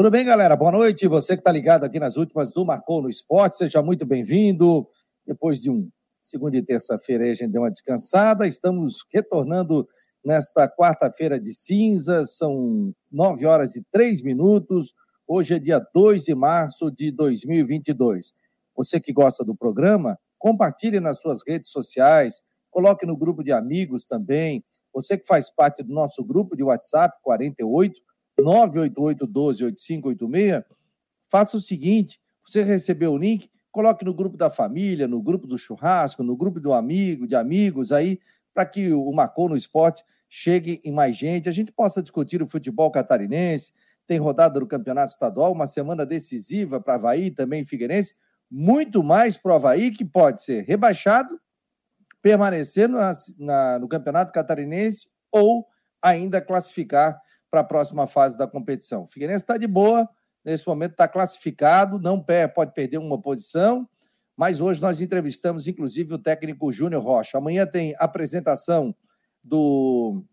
Tudo bem, galera? Boa noite. Você que está ligado aqui nas últimas do Marcou no Esporte, seja muito bem-vindo. Depois de um segunda e terça-feira a gente deu uma descansada. Estamos retornando nesta quarta-feira de cinzas, são nove horas e três minutos. Hoje é dia 2 de março de 2022. Você que gosta do programa, compartilhe nas suas redes sociais, coloque no grupo de amigos também. Você que faz parte do nosso grupo de WhatsApp 48 988 12 8586, faça o seguinte: você recebeu o link, coloque no grupo da família, no grupo do churrasco, no grupo do amigo, de amigos aí, para que o Marcou no Esporte chegue em mais gente, a gente possa discutir o futebol catarinense, tem rodada do Campeonato Estadual, uma semana decisiva para Havaí, também Figueirense, muito mais para o Havaí, que pode ser rebaixado, permanecer na, no Campeonato Catarinense ou ainda classificar para a próxima fase da competição. O Figueirense está de boa, nesse momento está classificado, não pode perder uma posição, mas hoje nós entrevistamos, inclusive, o técnico Júnior Rocha. Amanhã tem apresentação do,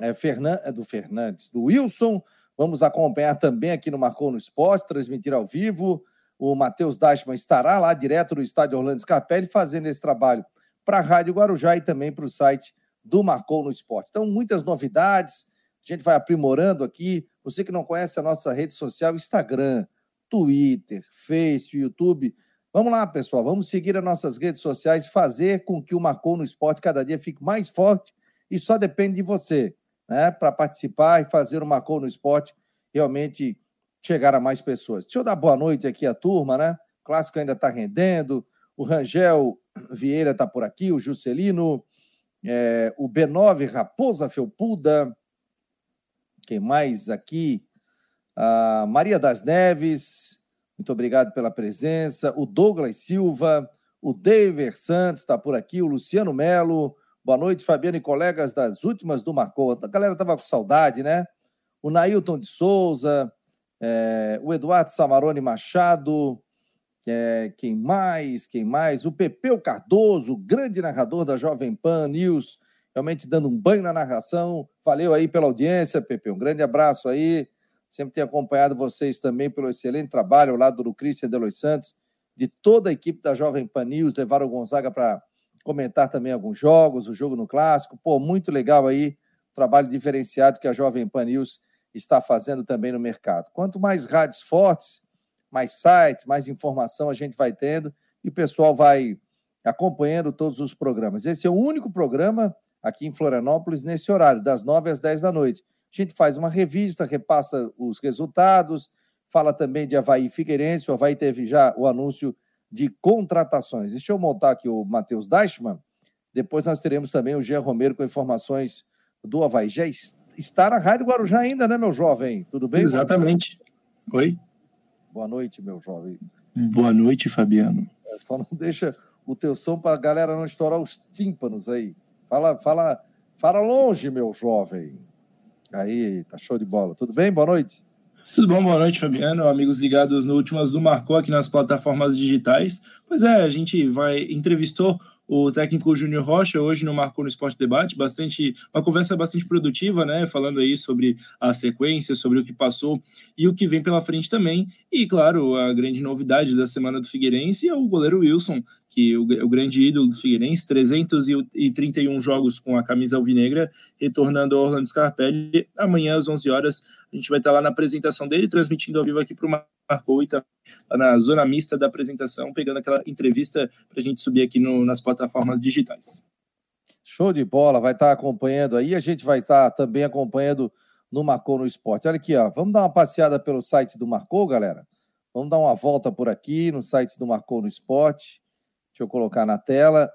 é, Fernan, é, do Fernandes, do Wilson. Vamos acompanhar também aqui no Marcou no Esporte, transmitir ao vivo. O Matheus Dashman estará lá direto no estádio Orlando Scarpelli fazendo esse trabalho para a Rádio Guarujá e também para o site do Marcou no Esporte. Então, muitas novidades, a gente vai aprimorando aqui. Você que não conhece a nossa rede social, Instagram, Twitter, Face, YouTube. Vamos lá, pessoal, vamos seguir as nossas redes sociais, fazer com que o Marcou no Esporte cada dia fique mais forte e só depende de você, né? Para participar e fazer o Marcou no Esporte realmente chegar a mais pessoas. Deixa eu dar boa noite aqui à turma, né? O clássico ainda está rendendo. O Rangel Vieira está por aqui, o Juscelino, é, o B9 Raposa Felpuda, quem mais aqui? A Maria das Neves, muito obrigado pela presença. O Douglas Silva, o David Santos está por aqui, o Luciano Melo. Boa noite, Fabiano e colegas das últimas do Marcou. A galera estava com saudade, né? O Nailton de Souza, é, o Eduardo Samarone Machado, é, quem mais? Quem mais? O Pepeu Cardoso, grande narrador da Jovem Pan News, realmente dando um banho na narração. Valeu aí pela audiência, Pepe. Um grande abraço aí. Sempre tenho acompanhado vocês também pelo excelente trabalho ao lado do Cristian Delois Santos, de toda a equipe da Jovem Pan News. Levaram o Gonzaga para comentar também alguns jogos, o jogo no Clássico. Pô, muito legal aí o trabalho diferenciado que a Jovem Pan News está fazendo também no mercado. Quanto mais rádios fortes, mais sites, mais informação a gente vai tendo e o pessoal vai acompanhando todos os programas. Esse é o único programa aqui em Florianópolis nesse horário, das 9 às 10 da noite. A gente faz uma revista, repassa os resultados, fala também de Havaí Figueirense. O Havaí teve já o anúncio de contratações. Deixa eu montar aqui o Matheus Deichmann. Depois nós teremos também o Jean Romero com informações do Havaí. Já está na Rádio Guarujá ainda, né, meu jovem? Tudo bem? Exatamente. Oi. Boa noite, meu jovem. Boa noite, Fabiano. É, só não deixa o teu som para a galera não estourar os tímpanos aí. Fala, fala, fala longe, meu jovem. Aí, tá show de bola. Tudo bem? Boa noite. Tudo bom? Boa noite, Fabiano. Amigos ligados no Últimas do Marcou aqui nas plataformas digitais. Pois é, a gente vai entrevistou o técnico Júnior Rocha hoje no Marcou no Esporte Debate, bastante uma conversa bastante produtiva, né, falando aí sobre a sequência, sobre o que passou e o que vem pela frente também. E claro, a grande novidade da semana do Figueirense é o goleiro Wilson, que o, o grande ídolo do Figueirense, 331 jogos com a camisa alvinegra, retornando ao Orlando Scarpelli. Amanhã às 11 horas a gente vai estar lá na apresentação dele, transmitindo ao vivo aqui para o Marcou e tá na zona mista da apresentação, pegando aquela entrevista para a gente subir aqui no, nas plataformas digitais. Show de bola, vai estar acompanhando aí, a gente vai estar também acompanhando no Marcou no Esporte. Olha aqui, ó, vamos dar uma passeada pelo site do Marcou, galera? Vamos dar uma volta por aqui no site do Marcou no Esporte. Deixa eu colocar na tela.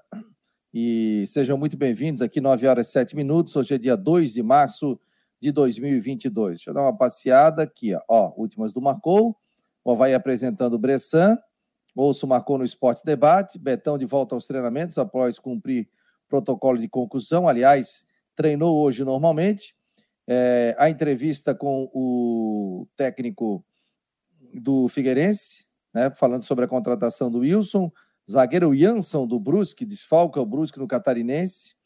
E sejam muito bem-vindos aqui, 9 horas e 7 minutos. Hoje é dia 2 de março de 2022. Deixa eu dar uma passeada aqui, ó. ó últimas do Marcou o Havaí apresentando o Bressan, Ouço marcou no Esporte Debate, Betão de volta aos treinamentos após cumprir protocolo de concussão, aliás, treinou hoje normalmente. É, a entrevista com o técnico do Figueirense, né, falando sobre a contratação do Wilson, zagueiro Jansson do Brusque, desfalca o Brusque no Catarinense.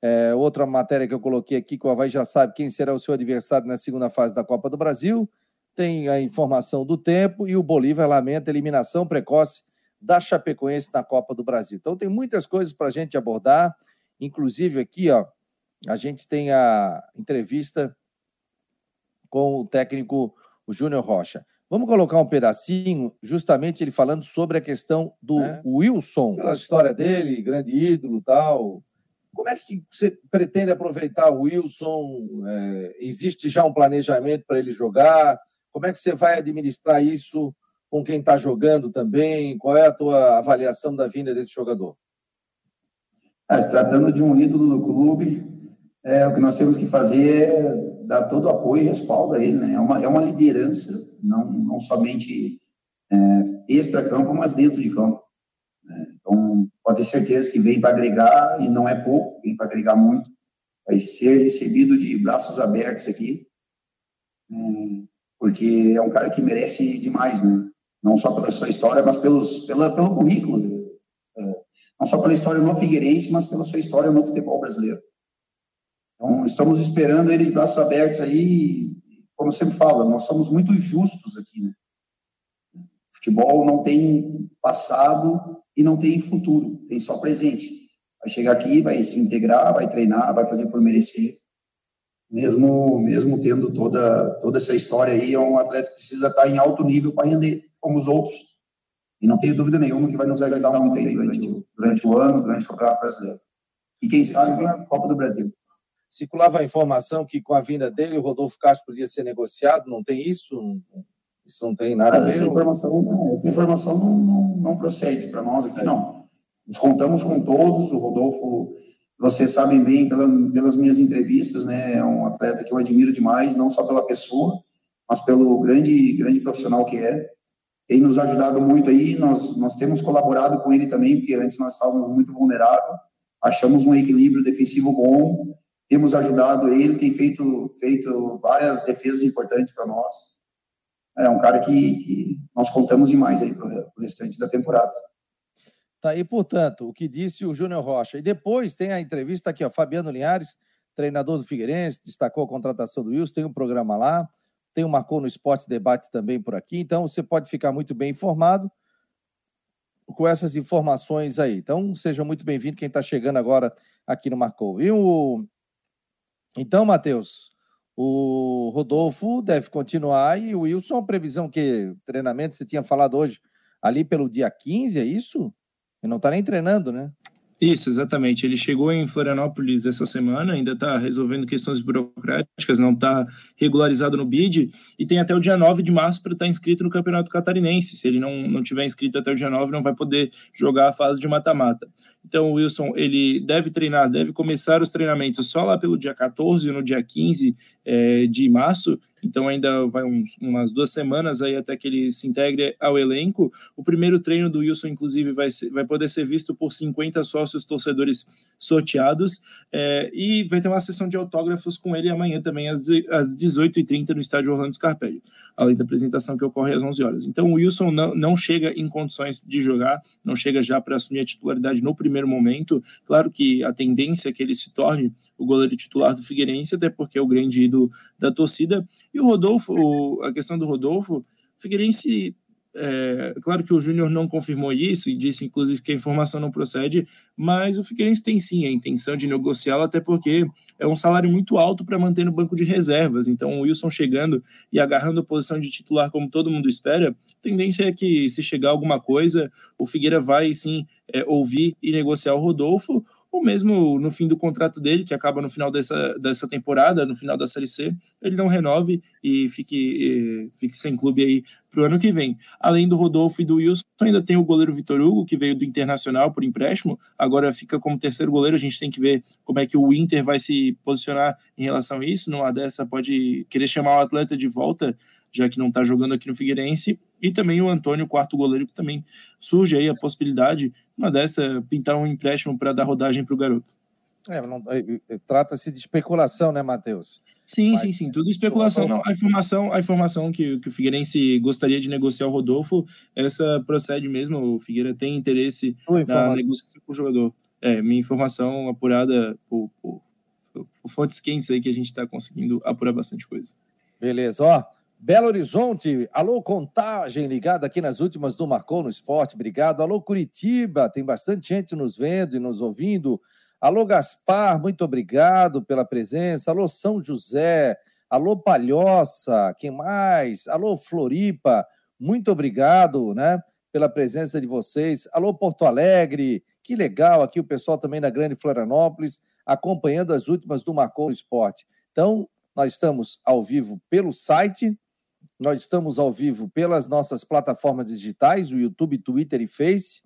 É, outra matéria que eu coloquei aqui, que o Havaí já sabe quem será o seu adversário na segunda fase da Copa do Brasil. Tem a informação do tempo e o Bolívar lamenta a eliminação precoce da Chapecoense na Copa do Brasil. Então tem muitas coisas para a gente abordar, inclusive aqui, ó, a gente tem a entrevista com o técnico o Júnior Rocha. Vamos colocar um pedacinho, justamente ele falando sobre a questão do é. Wilson. A história dele, grande ídolo tal. Como é que você pretende aproveitar o Wilson? É, existe já um planejamento para ele jogar? Como é que você vai administrar isso com quem está jogando também? Qual é a tua avaliação da vinda desse jogador? Ah, se tratando de um ídolo do clube, é, o que nós temos que fazer é dar todo o apoio e respaldo a ele. Né? É, uma, é uma liderança, não, não somente é, extra-campo, mas dentro de campo. Né? Então, pode ter certeza que vem para agregar, e não é pouco, vem para agregar muito. Vai ser recebido de braços abertos aqui, é, porque é um cara que merece demais, né? não só pela sua história, mas pelos, pela, pelo currículo. É, não só pela história no Figueirense, mas pela sua história no futebol brasileiro. Então, estamos esperando ele de braços abertos aí, como sempre fala, nós somos muito justos aqui, né? Futebol não tem passado e não tem futuro, tem só presente. Vai chegar aqui, vai se integrar, vai treinar, vai fazer por merecer. Mesmo, mesmo tendo toda, toda essa história aí, é um atleta que precisa estar em alto nível para render como os outros. E não tenho dúvida nenhuma que vai nos ajudar muito durante, durante o ano, durante o Campeonato Brasileiro. E quem sabe a Copa do Brasil. Circulava a informação que com a vinda dele o Rodolfo Castro podia ser negociado, não tem isso? Isso não tem nada a ver? Essa informação, não, essa informação não, não, não procede para nós aqui, não. Nós contamos com todos, o Rodolfo, vocês sabem bem pela, pelas minhas entrevistas, né, é um atleta que eu admiro demais, não só pela pessoa, mas pelo grande, grande profissional que é tem nos ajudado muito aí, nós, nós temos colaborado com ele também, porque antes nós estávamos muito vulneráveis, achamos um equilíbrio defensivo bom, temos ajudado ele, tem feito, feito várias defesas importantes para nós. É um cara que, que nós contamos demais aí para o restante da temporada. Tá aí, portanto, o que disse o Júnior Rocha. E depois tem a entrevista aqui, ó, Fabiano Linhares, treinador do Figueirense, destacou a contratação do Wilson, tem um programa lá tem o Marcou no Esporte Debate também por aqui, então você pode ficar muito bem informado com essas informações aí. Então, seja muito bem-vindo quem está chegando agora aqui no Marcou. E o... Então, Matheus, o Rodolfo deve continuar e o Wilson, a previsão que treinamento você tinha falado hoje, ali pelo dia 15, é isso? Ele não está nem treinando, né? Isso, exatamente. Ele chegou em Florianópolis essa semana, ainda está resolvendo questões burocráticas, não está regularizado no BID, e tem até o dia 9 de março para estar tá inscrito no Campeonato Catarinense. Se ele não, não tiver inscrito até o dia 9, não vai poder jogar a fase de mata-mata. Então, o Wilson, ele deve treinar, deve começar os treinamentos só lá pelo dia 14 e no dia 15 é, de março, então ainda vai um, umas duas semanas aí até que ele se integre ao elenco. O primeiro treino do Wilson, inclusive, vai, ser, vai poder ser visto por 50 sócios torcedores sorteados é, e vai ter uma sessão de autógrafos com ele amanhã também às, às 18h30 no estádio Orlando Scarpelli, além da apresentação que ocorre às 11 horas. Então o Wilson não, não chega em condições de jogar, não chega já para assumir a titularidade no primeiro momento. Claro que a tendência é que ele se torne o goleiro titular do Figueirense, até porque é o grande ídolo da torcida. E o Rodolfo, a questão do Rodolfo, Figueirense é, claro que o Júnior não confirmou isso e disse, inclusive, que a informação não procede, mas o Figueirense tem sim a intenção de negociá-lo, até porque é um salário muito alto para manter no banco de reservas. Então, o Wilson chegando e agarrando a posição de titular, como todo mundo espera, a tendência é que, se chegar alguma coisa, o Figueira vai sim é, ouvir e negociar o Rodolfo, ou mesmo no fim do contrato dele, que acaba no final dessa, dessa temporada, no final da Série C, ele não renove e fique, fique sem clube aí para o ano que vem. Além do Rodolfo e do Wilson, ainda tem o goleiro Vitor Hugo, que veio do Internacional por empréstimo, agora fica como terceiro goleiro, a gente tem que ver como é que o Inter vai se posicionar em relação a isso, numa dessa pode querer chamar o atleta de volta, já que não está jogando aqui no Figueirense, e também o Antônio, quarto goleiro, que também surge aí a possibilidade, uma dessa, pintar um empréstimo para dar rodagem para o garoto. É, é, é, Trata-se de especulação, né, Matheus? Sim, Mas, sim, sim. Tudo especulação. Não, a informação, a informação que, que o Figueirense gostaria de negociar o Rodolfo, essa procede mesmo. O Figueira tem interesse na negociação com o jogador. É, minha informação apurada por, por, por fontes quentes aí que a gente está conseguindo apurar bastante coisa. Beleza, ó. Belo Horizonte, alô Contagem, ligado aqui nas últimas do Marcou no Esporte, obrigado. Alô Curitiba, tem bastante gente nos vendo e nos ouvindo. Alô Gaspar, muito obrigado pela presença. Alô São José, alô Palhoça, quem mais? Alô Floripa, muito obrigado, né, pela presença de vocês. Alô Porto Alegre, que legal aqui o pessoal também da Grande Florianópolis acompanhando as últimas do Marcou no Esporte. Então, nós estamos ao vivo pelo site nós estamos ao vivo pelas nossas plataformas digitais, o YouTube, Twitter e Face.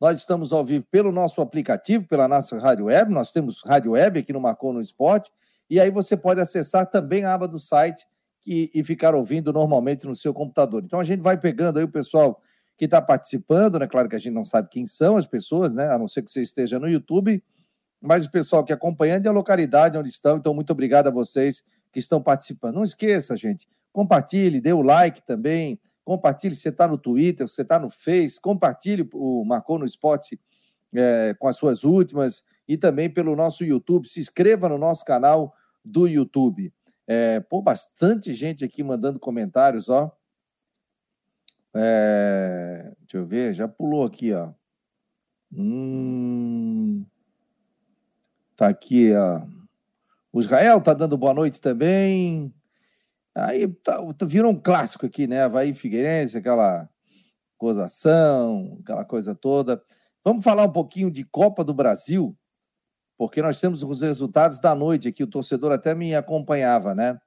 Nós estamos ao vivo pelo nosso aplicativo, pela nossa rádio web. Nós temos rádio web aqui no Marcou no Esporte. E aí você pode acessar também a aba do site que, e ficar ouvindo normalmente no seu computador. Então a gente vai pegando aí o pessoal que está participando, né? Claro que a gente não sabe quem são as pessoas, né? A não ser que você esteja no YouTube, mas o pessoal que acompanha e a localidade onde estão. Então, muito obrigado a vocês que estão participando. Não esqueça, gente, Compartilhe, dê o like também. Compartilhe você está no Twitter, você está no Face. Compartilhe o Marcou no Esporte é, com as suas últimas e também pelo nosso YouTube. Se inscreva no nosso canal do YouTube. É, pô, bastante gente aqui mandando comentários, ó. É, deixa eu ver, já pulou aqui, ó. Hum, tá aqui, ó. O Israel tá dando boa noite também. Aí tá, tá, virou um clássico aqui, né? Havaí Figueirense, aquela gozação, aquela coisa toda. Vamos falar um pouquinho de Copa do Brasil, porque nós temos os resultados da noite aqui, o torcedor até me acompanhava, né?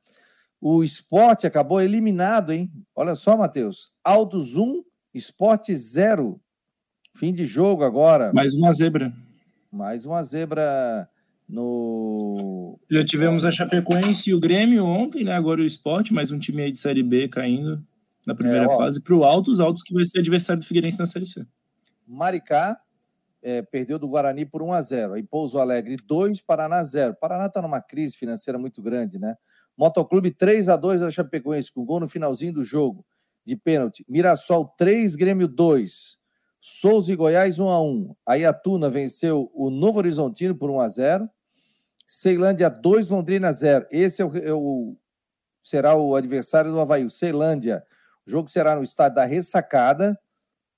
O esporte acabou eliminado, hein? Olha só, Matheus. Altos 1, esporte 0. Fim de jogo agora. Mais uma zebra. Mais uma zebra no. Já tivemos a Chapecoense e o Grêmio ontem, né? Agora o esporte, mais um time aí de Série B caindo na primeira é, fase para o Altos, Altos que vai ser adversário do Figueirense na Série C. Maricá é, perdeu do Guarani por 1 a 0 Aí Pouso Alegre 2, Paraná 0. Paraná está numa crise financeira muito grande, né? Motoclube 3 a 2 da Chapecoense, com gol no finalzinho do jogo, de pênalti. Mirassol 3, Grêmio 2. Souza e Goiás 1 a 1 Aí a Tuna venceu o Novo Horizontino por 1 a 0 Ceilândia 2, Londrina 0. Esse é o, é o, será o adversário do Havaí, o Ceilândia. O jogo será no estádio da Ressacada,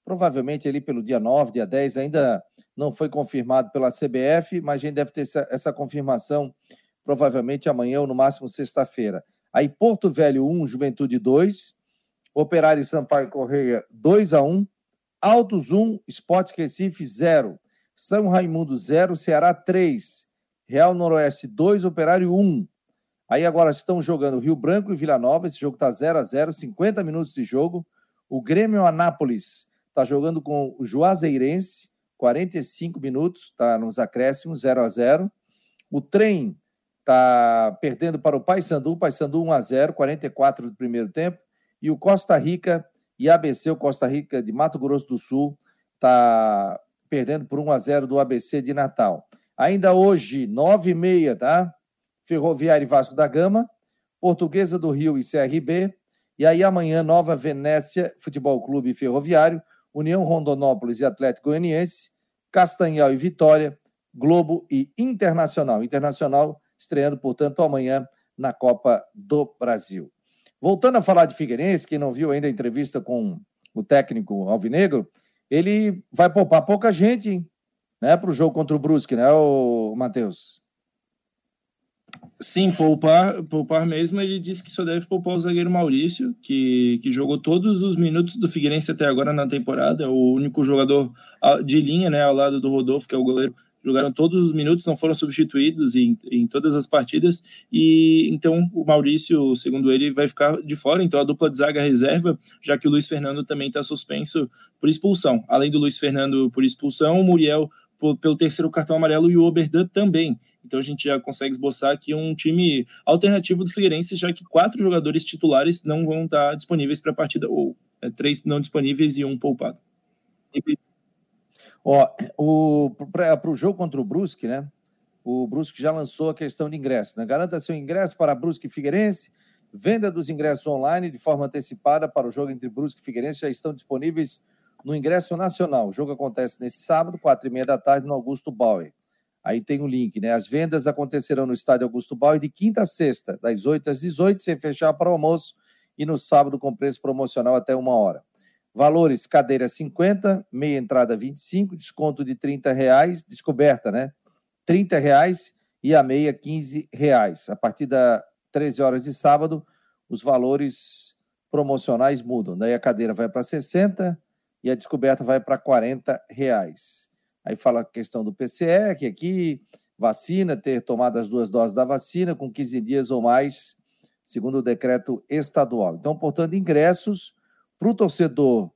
provavelmente ali pelo dia 9, dia 10, ainda não foi confirmado pela CBF, mas a gente deve ter essa, essa confirmação provavelmente amanhã ou no máximo sexta-feira. Aí Porto Velho 1, Juventude 2, Operário Sampaio Correia 2 a 1, Altos 1, Sport Recife 0, São Raimundo 0, Ceará 3, Real Noroeste 2, Operário 1. Aí agora estão jogando Rio Branco e Vila Nova. Esse jogo está 0 a 0 50 minutos de jogo. O Grêmio Anápolis está jogando com o Juazeirense, 45 minutos, está nos acréscimos, 0 a 0 O Trem está perdendo para o Paysandu, Paysandu 1 a 0 44 do primeiro tempo. E o Costa Rica e ABC, o Costa Rica de Mato Grosso do Sul, está perdendo por 1 a 0 do ABC de Natal. Ainda hoje, nove e meia, tá? Ferroviária e Vasco da Gama, Portuguesa do Rio e CRB. E aí amanhã, Nova Venécia, Futebol Clube e Ferroviário, União Rondonópolis e Atlético Goianiense, Castanhal e Vitória, Globo e Internacional. Internacional estreando, portanto, amanhã na Copa do Brasil. Voltando a falar de Figueirense, quem não viu ainda a entrevista com o técnico Alvinegro, ele vai poupar pouca gente, hein? Né, para o jogo contra o Brusque, né, o Matheus? Sim, poupar, poupar mesmo. Ele disse que só deve poupar o zagueiro Maurício, que, que jogou todos os minutos do Figueirense até agora na temporada. O único jogador de linha, né, ao lado do Rodolfo, que é o goleiro. Jogaram todos os minutos, não foram substituídos em, em todas as partidas. E então o Maurício, segundo ele, vai ficar de fora. Então a dupla de zaga reserva, já que o Luiz Fernando também está suspenso por expulsão. Além do Luiz Fernando por expulsão, o Muriel pelo terceiro cartão amarelo e o Oberdan também. Então a gente já consegue esboçar aqui um time alternativo do Figueirense, já que quatro jogadores titulares não vão estar disponíveis para a partida, ou é, três não disponíveis e um poupado. Ó, para o jogo contra o Brusque, né? O Brusque já lançou a questão de ingresso, né? Garanta seu ingresso para Brusque e Figueirense. Venda dos ingressos online de forma antecipada para o jogo entre Brusque e Figueirense já estão disponíveis no ingresso nacional. O jogo acontece nesse sábado, quatro e meia da tarde, no Augusto Bauer. Aí tem o link, né? As vendas acontecerão no estádio Augusto Bauer de quinta a sexta, das 8 às 18, sem fechar para o almoço, e no sábado com preço promocional até uma hora. Valores, cadeira 50, meia entrada 25, desconto de 30 reais, descoberta, né? 30 reais e a meia 15 reais. A partir das 13 horas de sábado, os valores promocionais mudam. Daí a cadeira vai para 60 e a descoberta vai para 40 reais. Aí fala a questão do PCE, que aqui vacina, ter tomado as duas doses da vacina com 15 dias ou mais, segundo o decreto estadual. Então, portanto, ingressos para o torcedor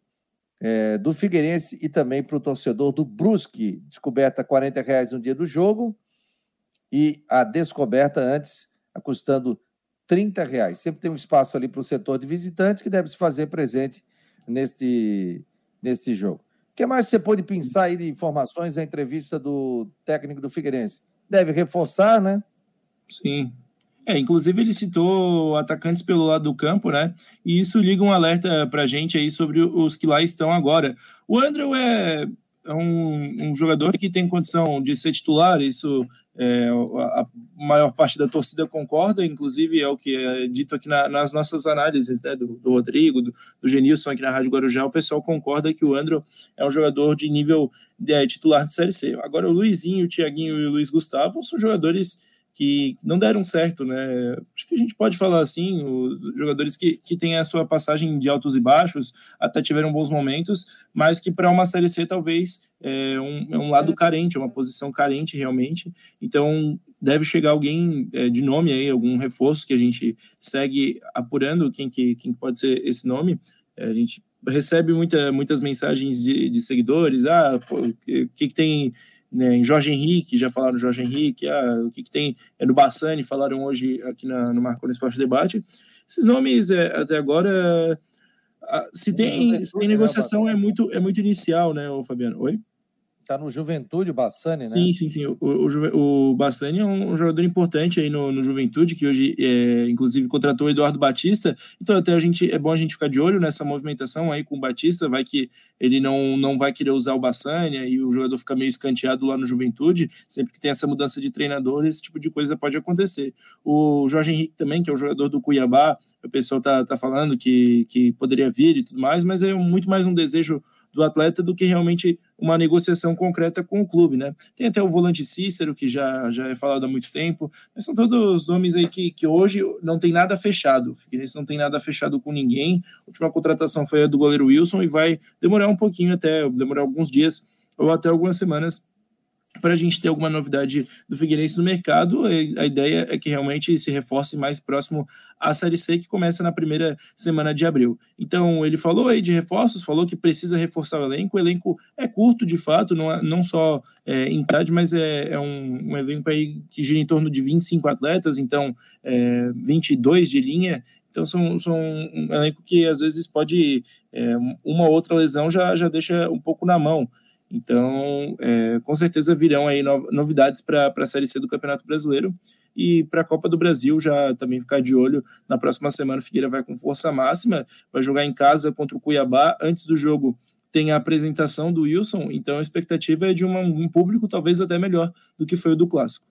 é, do Figueirense e também para o torcedor do Brusque. Descoberta 40 reais no dia do jogo e a descoberta antes custando 30 reais. Sempre tem um espaço ali para o setor de visitante que deve se fazer presente neste, neste jogo. O que mais você pode pensar aí de informações da entrevista do técnico do Figueirense? Deve reforçar, né? Sim, é, inclusive ele citou atacantes pelo lado do campo, né? E isso liga um alerta para a gente aí sobre os que lá estão agora. O Andrew é, é um, um, jogador que tem condição de ser titular, isso é, a maior parte da torcida concorda, inclusive é o que é dito aqui na, nas nossas análises, né, do, do Rodrigo, do, do, Genilson aqui na Rádio Guarujá, o pessoal concorda que o Andrew é um jogador de nível de, é, titular de Série C. Agora o Luizinho, o Thiaguinho e o Luiz Gustavo são jogadores que não deram certo, né? Acho que a gente pode falar assim, os jogadores que, que têm a sua passagem de altos e baixos, até tiveram bons momentos, mas que para uma Série C talvez é um, é um lado carente, é uma posição carente realmente. Então deve chegar alguém é, de nome aí, algum reforço que a gente segue apurando quem que, quem pode ser esse nome. É, a gente recebe muita, muitas mensagens de, de seguidores, ah, o que, que tem né, em Jorge Henrique, já falaram Jorge Henrique, ah, o que, que tem é no Bassani, falaram hoje aqui na, no Marco Esporte Debate. Esses nomes, é, até agora, se tem, se tem negociação, é muito, é muito inicial, né, Fabiano? Oi? Está no Juventude o Bassani, né? Sim, sim, sim. O, o, o Bassani é um jogador importante aí no, no Juventude, que hoje, é, inclusive, contratou o Eduardo Batista. Então, até a gente, é bom a gente ficar de olho nessa movimentação aí com o Batista. Vai que ele não, não vai querer usar o Bassani e o jogador fica meio escanteado lá no Juventude. Sempre que tem essa mudança de treinador, esse tipo de coisa pode acontecer. O Jorge Henrique também, que é o jogador do Cuiabá, o pessoal tá, tá falando que, que poderia vir e tudo mais, mas é muito mais um desejo do atleta do que realmente uma negociação concreta com o clube, né? Tem até o volante Cícero, que já, já é falado há muito tempo, mas são todos nomes aí que, que hoje não tem nada fechado. Figueirense não tem nada fechado com ninguém. A última contratação foi a do goleiro Wilson e vai demorar um pouquinho até, demorar alguns dias ou até algumas semanas para a gente ter alguma novidade do Figueirense no mercado. A ideia é que realmente se reforce mais próximo à Série C, que começa na primeira semana de abril. Então, ele falou aí de reforços, falou que precisa reforçar o elenco. O elenco é curto, de fato, não, é, não só é, em idade, mas é, é um, um, elenco aí que gira em torno de 25 atletas, então é, 22 de linha. Então, são, são um elenco que às vezes pode, é, uma outra lesão já, já deixa um pouco na mão. Então, é, com certeza virão aí novidades para a Série C do Campeonato Brasileiro e para a Copa do Brasil já também ficar de olho. Na próxima semana, o Figueira vai com força máxima, vai jogar em casa contra o Cuiabá. Antes do jogo, tem a apresentação do Wilson, então a expectativa é de uma, um público talvez até melhor do que foi o do Clássico.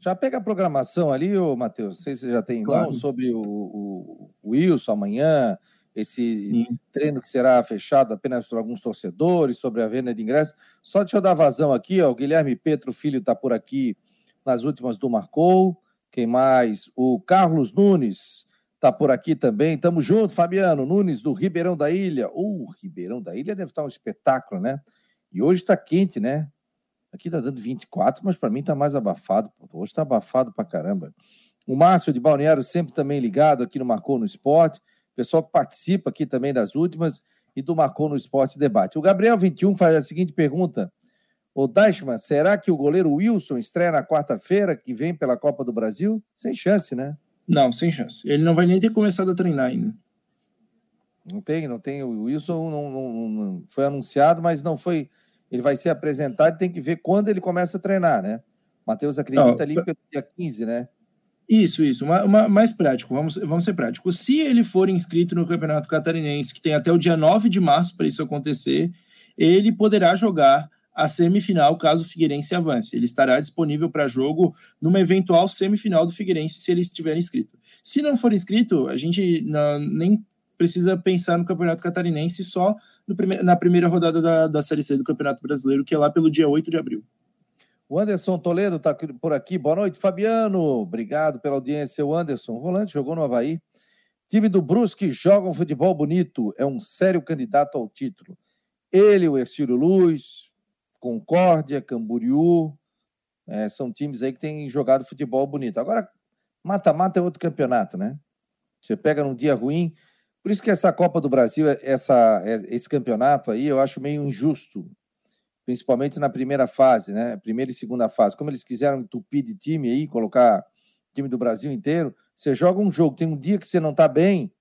Já pega a programação ali, ô Matheus, não sei se você já tem claro. sobre o, o, o Wilson amanhã, esse Sim. treino que será fechado apenas para alguns torcedores, sobre a venda de ingressos. Só deixa eu dar vazão aqui, ó, o Guilherme Petro Filho está por aqui nas últimas do Marcou. Quem mais? O Carlos Nunes está por aqui também. Tamo junto, Fabiano Nunes, do Ribeirão da Ilha. O uh, Ribeirão da Ilha deve estar um espetáculo, né? E hoje está quente, né? Aqui está dando 24, mas para mim está mais abafado. Hoje está abafado para caramba. O Márcio de Balneário sempre também ligado aqui no Marcou no Esporte pessoal que participa aqui também das últimas e do Marcou no Esporte Debate. O Gabriel 21 faz a seguinte pergunta: Ô Dashman, será que o goleiro Wilson estreia na quarta-feira que vem pela Copa do Brasil? Sem chance, né? Não, sem chance. Ele não vai nem ter começado a treinar ainda. Não tem, não tem. O Wilson não, não, não foi anunciado, mas não foi. Ele vai ser apresentado e tem que ver quando ele começa a treinar, né? Matheus acredita não, ali pelo dia 15, né? Isso, isso. Uma, uma, mais prático, vamos, vamos ser práticos. Se ele for inscrito no Campeonato Catarinense, que tem até o dia 9 de março para isso acontecer, ele poderá jogar a semifinal caso o Figueirense avance. Ele estará disponível para jogo numa eventual semifinal do Figueirense se ele estiver inscrito. Se não for inscrito, a gente não, nem precisa pensar no Campeonato Catarinense só prime na primeira rodada da, da Série C do Campeonato Brasileiro, que é lá pelo dia 8 de abril. O Anderson Toledo está por aqui. Boa noite, Fabiano. Obrigado pela audiência. O Anderson, volante, jogou no Havaí. Time do Brusque joga um futebol bonito. É um sério candidato ao título. Ele, o Ercílio Luz, Concórdia, Camboriú, é, são times aí que têm jogado futebol bonito. Agora, mata-mata é outro campeonato, né? Você pega num dia ruim. Por isso que essa Copa do Brasil, essa, esse campeonato aí, eu acho meio injusto principalmente na primeira fase, né? Primeira e segunda fase. Como eles quiseram entupir de time aí, colocar time do Brasil inteiro, você joga um jogo, tem um dia que você não está bem,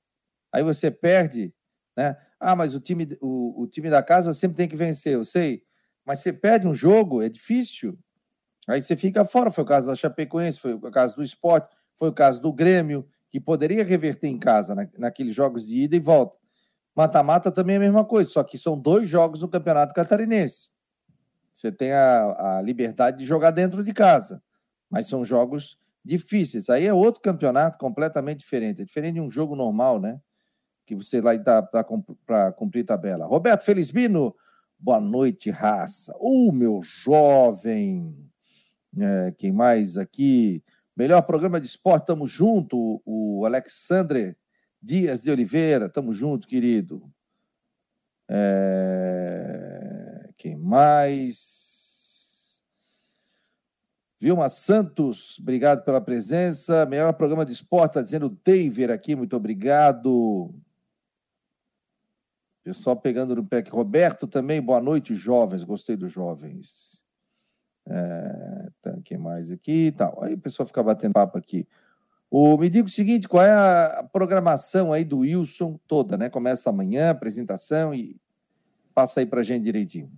aí você perde, né? Ah, mas o time, o, o time da casa sempre tem que vencer, eu sei. Mas você perde um jogo, é difícil. Aí você fica fora. Foi o caso da Chapecoense, foi o caso do esporte, foi o caso do Grêmio, que poderia reverter em casa, na, naqueles jogos de ida e volta. Mata-mata também é a mesma coisa, só que são dois jogos no Campeonato Catarinense. Você tem a, a liberdade de jogar dentro de casa, mas são jogos difíceis. Aí é outro campeonato completamente diferente. É diferente de um jogo normal, né? Que você lá está para cumprir tabela. Roberto Felizbino, boa noite, raça. Oh, meu jovem. É, quem mais aqui? Melhor programa de esporte, tamo junto. O Alexandre Dias de Oliveira, tamo junto, querido. É... Quem mais? Vilma Santos, obrigado pela presença. Melhor programa de esporte, está dizendo o David aqui, muito obrigado. Pessoal pegando no pé aqui. Roberto também, boa noite, jovens. Gostei dos jovens. É, tá, quem mais aqui tal. Aí o pessoal fica batendo papo aqui. O, me diga o seguinte: qual é a programação aí do Wilson toda, né? Começa amanhã, apresentação e passa aí para gente direitinho.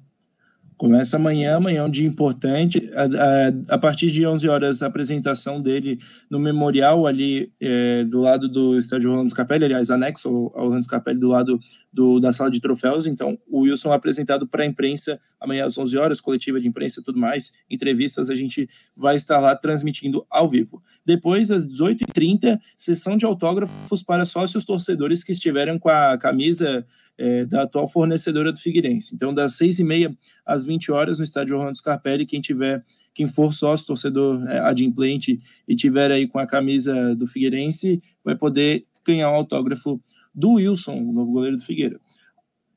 Começa amanhã, amanhã é um dia importante. A, a, a, partir de 11 horas, a apresentação dele no memorial ali é, do lado do estádio Rolando Scapelli, aliás, anexo ao, ao Rolando Scapelli, do lado do, da sala de troféus. Então, o Wilson é apresentado para a imprensa amanhã às 11 horas, coletiva de imprensa tudo mais, entrevistas, a gente vai estar lá transmitindo ao vivo. Depois, às 18h30, sessão de autógrafos para sócios torcedores que estiveram com a camisa é, da atual fornecedora do Figueirense. Então, das 6h30 às 20 horas no estádio Orlando Scarpelli, quem tiver, quem for sócio, torcedor é, adimplente e tiver aí com a camisa do Figueirense, vai poder ganhar um autógrafo do Wilson, o novo goleiro do Figueira.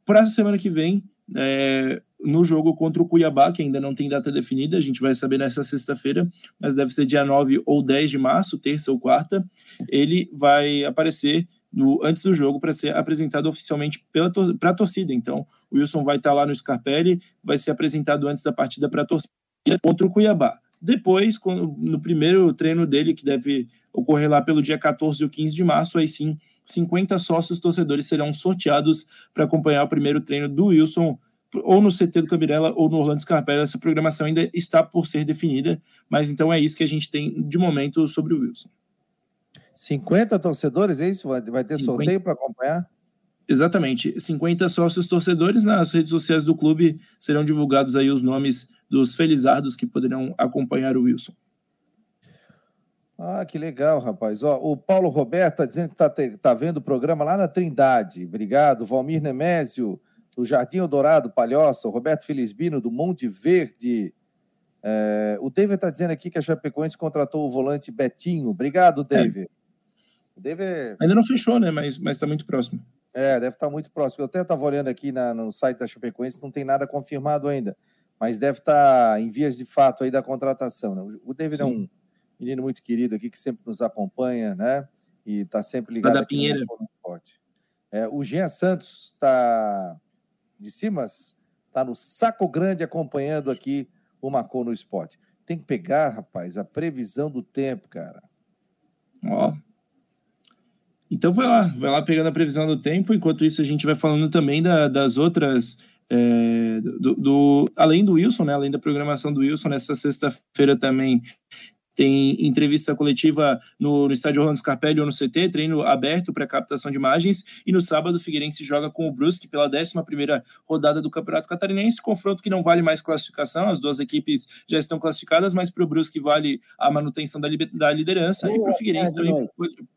Para a semana que vem, é, no jogo contra o Cuiabá, que ainda não tem data definida, a gente vai saber nessa sexta-feira, mas deve ser dia 9 ou 10 de março, terça ou quarta, ele vai aparecer no, antes do jogo para ser apresentado oficialmente para a torcida. Então, o Wilson vai estar tá lá no Scarpelli, vai ser apresentado antes da partida para a torcida contra o Cuiabá. Depois, quando, no primeiro treino dele, que deve ocorrer lá pelo dia 14 ou 15 de março, aí sim, 50 sócios torcedores serão sorteados para acompanhar o primeiro treino do Wilson, ou no CT do Cabirela ou no Orlando Scarpelli. Essa programação ainda está por ser definida, mas então é isso que a gente tem de momento sobre o Wilson. 50 torcedores, é isso? Vai, ter 50... sorteio para acompanhar? Exatamente. 50 sócios torcedores nas redes sociais do clube serão divulgados aí os nomes dos felizardos que poderão acompanhar o Wilson. Ah, que legal, rapaz. Ó, o Paulo Roberto está dizendo que está tá vendo o programa lá na Trindade. Obrigado. Valmir Nemésio, do Jardim Eldorado, Palhoça. O Roberto Felizbino, do Monte Verde. É, o David está dizendo aqui que a Chapecoense contratou o volante Betinho. Obrigado, David. É. Deve... Ainda não fechou, né? Mas está muito próximo. É, deve estar tá muito próximo. Eu até estava olhando aqui na, no site da Chapecoense, não tem nada confirmado ainda, mas deve estar tá em vias de fato aí da contratação. Né? O David Sim. é um menino muito querido aqui que sempre nos acompanha, né? E está sempre ligado da Pinheira. no esporte. É, o Jean Santos está de cima, está no saco grande acompanhando aqui o Marcou no Esporte. Tem que pegar, rapaz, a previsão do tempo, cara. Ó, então vai lá, vai lá pegando a previsão do tempo. Enquanto isso, a gente vai falando também da, das outras. É, do, do, além do Wilson, né, além da programação do Wilson, nessa sexta-feira também tem entrevista coletiva no, no estádio Orlando Scarpelli ou no CT, treino aberto para captação de imagens, e no sábado o Figueirense joga com o Brusque pela 11 rodada do Campeonato Catarinense, confronto que não vale mais classificação, as duas equipes já estão classificadas, mas para o Brusque vale a manutenção da, da liderança, e para o Figueirense também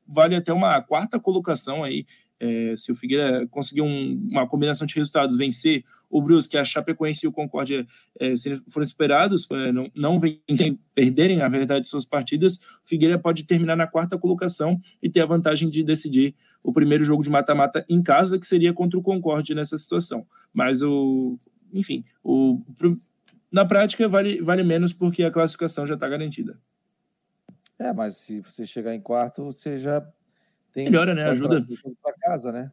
vale até uma quarta colocação aí é, se o Figueira conseguir um, uma combinação de resultados, vencer o Brusque, a Chapecoense e o Concórdia é, forem superados, é, não, não vencerem, perderem, na verdade, suas partidas, o Figueira pode terminar na quarta colocação e ter a vantagem de decidir o primeiro jogo de mata-mata em casa, que seria contra o Concórdia nessa situação. Mas o, enfim, o, na prática vale, vale menos porque a classificação já está garantida. É, mas se você chegar em quarto, você já tem Melhora, né? Ajuda. o jogo para casa, né?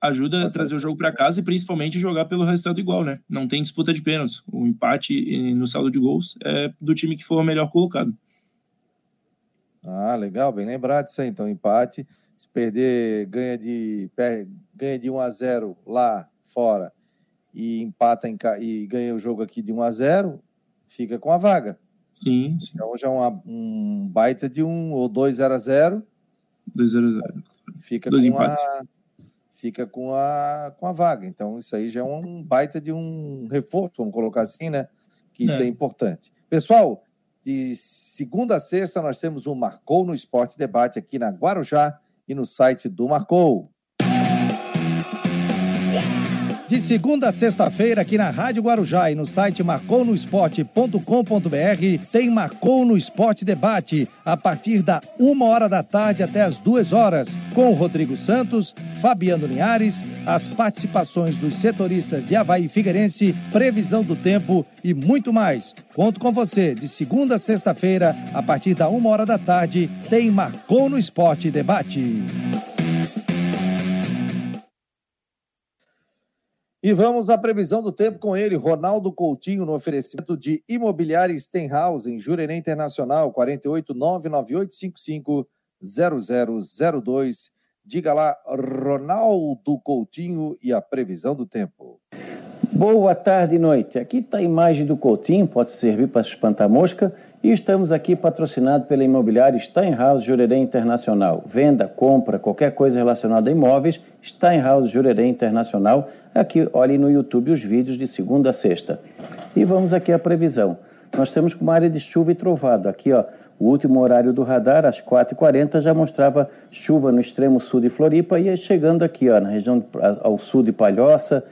Ajuda a trazer o jogo para casa e principalmente jogar pelo resultado igual, né? Não tem disputa de pênaltis. O empate no saldo de gols é do time que for o melhor colocado. Ah, legal, bem lembrado isso aí. Então, empate. Se perder, ganha de, ganha de 1 a 0 lá fora e empata em, e ganha o jogo aqui de 1 a 0 fica com a vaga. Sim, sim. Então já é uma, um baita de um ou 2 0 a 0 2 0 0 Fica Dois com empates. A, fica com a, com a vaga. Então, isso aí já é um baita de um reforço, vamos colocar assim, né? Que isso é, é importante. Pessoal, de segunda a sexta nós temos o Marcou no Esporte Debate aqui na Guarujá e no site do Marcou. De segunda a sexta-feira, aqui na Rádio Guarujá e no site marconosport.com.br, tem Marcou no Esporte Debate, a partir da uma hora da tarde até as duas horas, com Rodrigo Santos, Fabiano Linhares, as participações dos setoristas de Havaí Figueirense, previsão do tempo e muito mais. Conto com você, de segunda a sexta-feira, a partir da uma hora da tarde, tem Marcou no Esporte Debate. E vamos à previsão do tempo com ele, Ronaldo Coutinho, no oferecimento de Imobiliária Stenhouse, em Jurerê Internacional, 48998550002. Diga lá, Ronaldo Coutinho e a previsão do tempo. Boa tarde e noite. Aqui está a imagem do Coutinho, pode servir para espantar mosca. E estamos aqui patrocinados pela imobiliária Steinhaus Jurerê Internacional. Venda, compra, qualquer coisa relacionada a imóveis, Steinhaus Jurerê Internacional Aqui, olhem no YouTube os vídeos de segunda a sexta. E vamos aqui à previsão. Nós temos uma área de chuva e trovado. Aqui, ó, o último horário do radar, às 4h40, já mostrava chuva no extremo sul de Floripa e chegando aqui, ó, na região ao sul de Palhoça,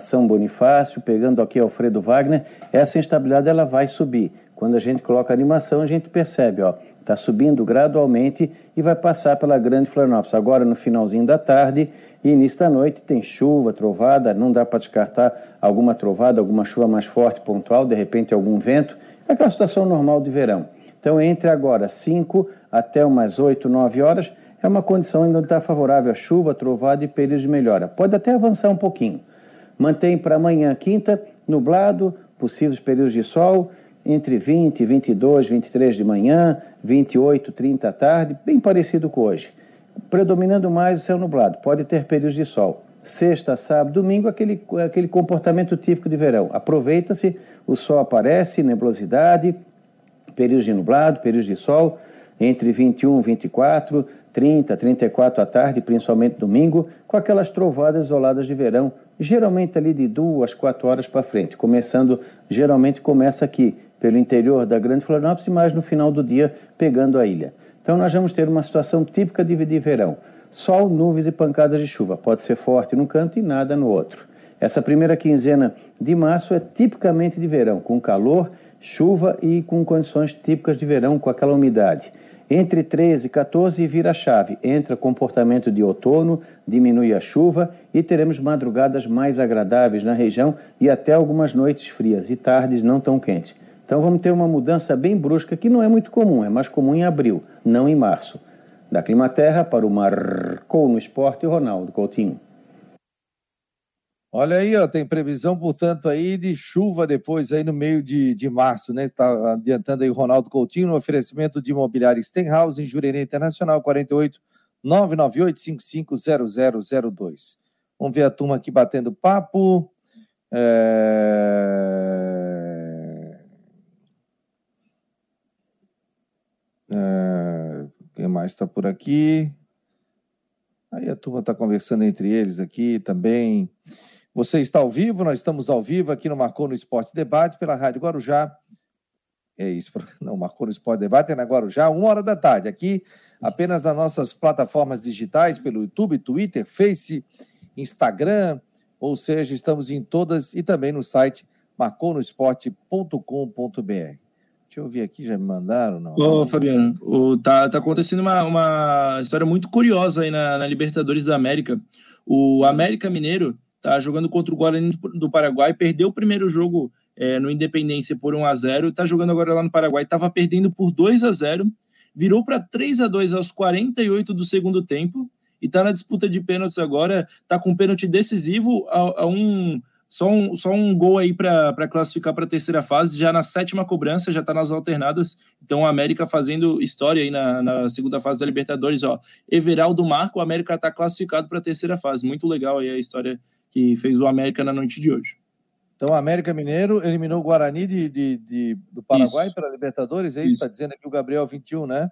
São Bonifácio, pegando aqui Alfredo Wagner, essa instabilidade ela vai subir. Quando a gente coloca animação, a gente percebe, ó, está subindo gradualmente e vai passar pela Grande Florianópolis. Agora, no finalzinho da tarde, e início da noite tem chuva, trovada, não dá para descartar alguma trovada, alguma chuva mais forte, pontual, de repente algum vento. É aquela situação normal de verão. Então, entre agora 5 até umas 8, 9 horas, é uma condição onde está favorável a chuva, trovada e períodos de melhora. Pode até avançar um pouquinho. Mantém para amanhã, quinta, nublado, possíveis períodos de sol, entre 20, 22, 23 de manhã, 28, 30 à tarde, bem parecido com hoje predominando mais o céu nublado. Pode ter períodos de sol. Sexta, sábado, domingo, aquele, aquele comportamento típico de verão. Aproveita-se, o sol aparece, nebulosidade, períodos de nublado, períodos de sol, entre 21 e 24, 30, 34 à tarde, principalmente domingo, com aquelas trovadas isoladas de verão, geralmente ali de duas, quatro horas para frente, começando, geralmente começa aqui, pelo interior da Grande Florianópolis e mais no final do dia, pegando a ilha. Então nós vamos ter uma situação típica de, de verão. Sol, nuvens e pancadas de chuva. Pode ser forte num canto e nada no outro. Essa primeira quinzena de março é tipicamente de verão, com calor, chuva e com condições típicas de verão, com aquela umidade. Entre 13 e 14 vira chave, entra comportamento de outono, diminui a chuva e teremos madrugadas mais agradáveis na região e até algumas noites frias e tardes não tão quentes. Então vamos ter uma mudança bem brusca que não é muito comum, é mais comum em abril, não em março. Da Climaterra para o Marcou no Esporte, Ronaldo Coutinho. Olha aí, ó, tem previsão, portanto, aí de chuva depois aí no meio de, de março, né? Está adiantando aí o Ronaldo Coutinho no oferecimento de imobiliário Stenhouse em Jurerê Internacional 48 998 550002. Vamos ver a turma aqui batendo papo. É... É, quem mais está por aqui? Aí a turma está conversando entre eles aqui também. Você está ao vivo, nós estamos ao vivo aqui no Marcou no Esporte Debate pela Rádio Guarujá. É isso, não, Marcou no Esporte Debate é na Guarujá, uma hora da tarde. Aqui, apenas nas nossas plataformas digitais, pelo YouTube, Twitter, Face, Instagram, ou seja, estamos em todas e também no site marconosport.com.br. Deixa eu ver aqui, já me mandaram? Não. Ô, Fabiano, o, tá, tá acontecendo uma, uma história muito curiosa aí na, na Libertadores da América. O América Mineiro tá jogando contra o Guarani do Paraguai, perdeu o primeiro jogo é, no Independência por 1 a 0 está jogando agora lá no Paraguai, estava perdendo por 2 a 0 virou para 3 a 2 aos 48 do segundo tempo e está na disputa de pênaltis agora, está com um pênalti decisivo a, a um só um, só um gol aí para classificar para a terceira fase, já na sétima cobrança, já está nas alternadas. Então, o América fazendo história aí na, na, segunda fase da Libertadores. Ó, Everaldo Marco, o América está classificado para a terceira fase. Muito legal aí a história que fez o América na noite de hoje. Então, o América Mineiro eliminou o Guarani de, de, de do Paraguai para a Libertadores, é isso? Está dizendo aqui o Gabriel 21, né?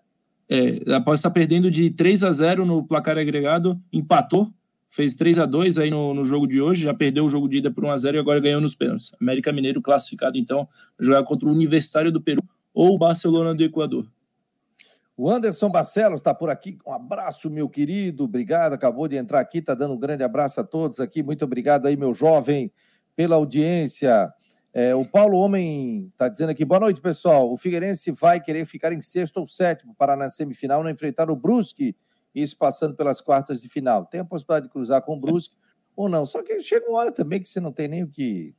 É, após estar perdendo de 3 a 0 no placar agregado, empatou fez 3 a 2 aí no, no jogo de hoje, já perdeu o jogo de ida por 1 a 0 e agora ganhou nos pênaltis. América Mineiro classificado então jogar contra o Universitário do Peru ou o Barcelona do Equador. O Anderson Barcelos está por aqui. Um abraço, meu querido. Obrigado. Acabou de entrar aqui, está dando um grande abraço a todos aqui. Muito obrigado aí, meu jovem, pela audiência. É, o Paulo Homem está dizendo aqui: boa noite, pessoal. O Figueirense vai querer ficar em sexto ou sétimo para na semifinal não enfrentar o Brusque isso passando pelas quartas de final. Tem a possibilidade de cruzar com o Brusque ou não. Só que chega uma hora também que você não tem nem o que.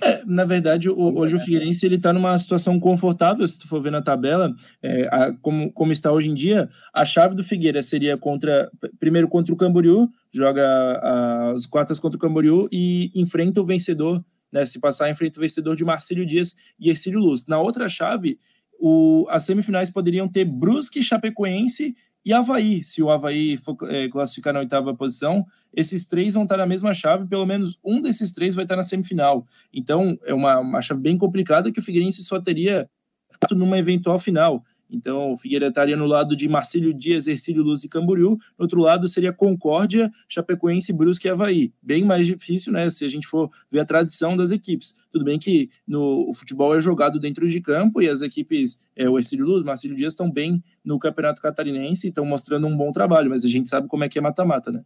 É, na verdade, o, hoje o Figueirense ele está numa situação confortável, se tu for ver na tabela, é, a, como, como está hoje em dia, a chave do Figueira seria contra primeiro contra o Camboriú, joga as quartas contra o Camboriú e enfrenta o vencedor, né? Se passar, enfrenta o vencedor de Marcílio Dias e Ercílio Luz. Na outra chave, o, as semifinais poderiam ter Brusque, Chapecoense e Havaí, se o Havaí for é, classificar na oitava posição, esses três vão estar na mesma chave, pelo menos um desses três vai estar na semifinal. Então, é uma, uma chave bem complicada que o Figueirense só teria numa eventual final. Então, o Figueira estaria no lado de Marcílio Dias, Ercílio Luz e Camboriú. No outro lado seria Concórdia, Chapecoense, Brusque e Havaí. Bem mais difícil, né? Se a gente for ver a tradição das equipes. Tudo bem que no, o futebol é jogado dentro de campo e as equipes, é, o Ercílio Luz, Marcílio Dias, estão bem no Campeonato Catarinense e estão mostrando um bom trabalho, mas a gente sabe como é que é mata-mata, né?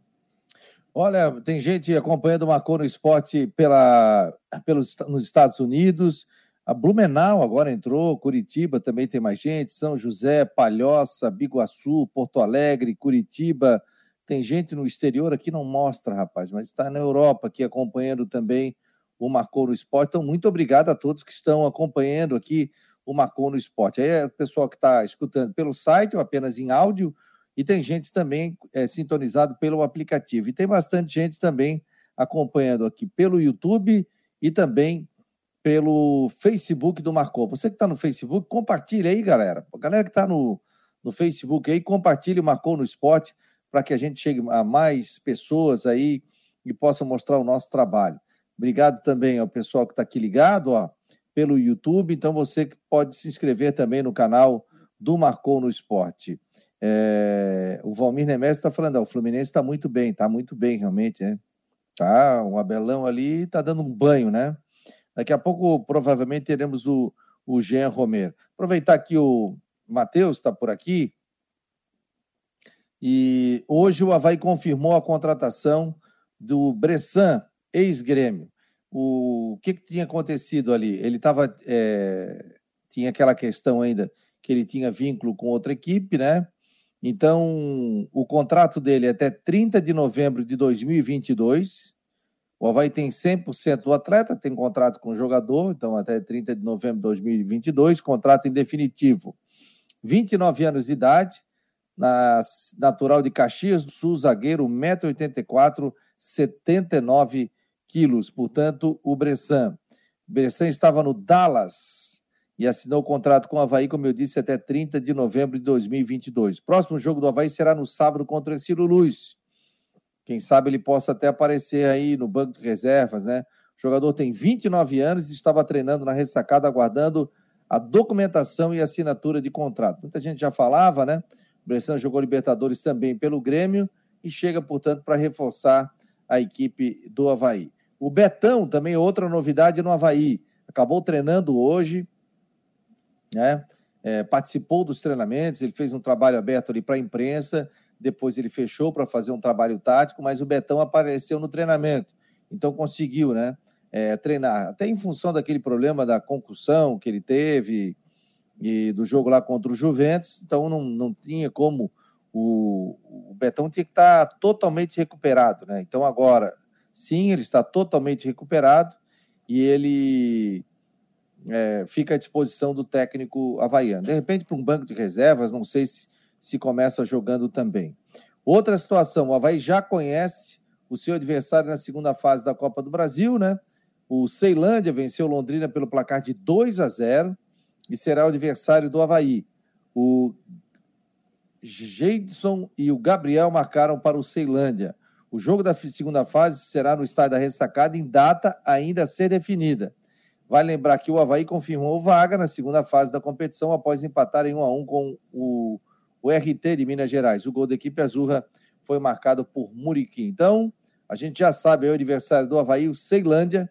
Olha, tem gente acompanhando o Marcou no Esporte pela, pelos, nos Estados Unidos, a Blumenau agora entrou, Curitiba também tem mais gente, São José, Palhoça, Biguaçu, Porto Alegre, Curitiba. Tem gente no exterior aqui, não mostra, rapaz, mas está na Europa aqui acompanhando também o Marcou no Esporte. Então, muito obrigado a todos que estão acompanhando aqui o Marcou no Esporte. Aí é o pessoal que está escutando pelo site, ou apenas em áudio, e tem gente também é, sintonizado pelo aplicativo. E tem bastante gente também acompanhando aqui pelo YouTube e também pelo Facebook do Marcou. Você que está no Facebook, compartilha aí, galera. A galera que está no, no Facebook aí, compartilhe o Marcou no Esporte para que a gente chegue a mais pessoas aí e possa mostrar o nosso trabalho. Obrigado também ao pessoal que está aqui ligado, ó, pelo YouTube. Então você pode se inscrever também no canal do Marcou no Esporte. É, o Valmir Nemes está falando, ó, o Fluminense está muito bem, está muito bem realmente, né? Tá, o Abelão ali está dando um banho, né? Daqui a pouco, provavelmente, teremos o, o Jean Romero. Aproveitar que o Matheus está por aqui. E hoje o Havaí confirmou a contratação do Bressan, ex-grêmio. O que, que, tinha acontecido ali? Ele estava. É, tinha aquela questão ainda que ele tinha vínculo com outra equipe, né? Então, o contrato dele é até 30 de novembro de 2022. O Havaí tem 100% do atleta, tem contrato com o jogador, então até 30 de novembro de 2022, contrato em definitivo. 29 anos de idade, na, natural de Caxias do Sul, zagueiro, 1,84m, 79 quilos. Portanto, o Bressan. Bressan estava no Dallas e assinou o contrato com o Havaí, como eu disse, até 30 de novembro de 2022. Próximo jogo do Havaí será no sábado contra o Ciro Luz. Quem sabe ele possa até aparecer aí no banco de reservas, né? O jogador tem 29 anos e estava treinando na ressacada, aguardando a documentação e assinatura de contrato. Muita gente já falava, né? O Bressan jogou Libertadores também pelo Grêmio e chega, portanto, para reforçar a equipe do Havaí. O Betão também outra novidade no Havaí. Acabou treinando hoje, né? É, participou dos treinamentos, ele fez um trabalho aberto ali para a imprensa, depois ele fechou para fazer um trabalho tático, mas o Betão apareceu no treinamento, então conseguiu, né? É, treinar, até em função daquele problema da concussão que ele teve e do jogo lá contra o Juventus, então não, não tinha como o, o Betão tinha que estar totalmente recuperado, né? Então agora, sim, ele está totalmente recuperado e ele é, fica à disposição do técnico havaiano. De repente, para um banco de reservas, não sei se, se começa jogando também. Outra situação, o Havaí já conhece o seu adversário na segunda fase da Copa do Brasil, né? O Ceilândia venceu Londrina pelo placar de 2 a 0 e será o adversário do Havaí. O Jeidson e o Gabriel marcaram para o Ceilândia. O jogo da segunda fase será no estádio da Ressacada em data ainda a ser definida. Vai lembrar que o Havaí confirmou vaga na segunda fase da competição após empatar em 1 a 1 com o, o RT de Minas Gerais. O gol da equipe azurra foi marcado por Muriqui. Então, a gente já sabe é o adversário do Havaí, o Ceilândia,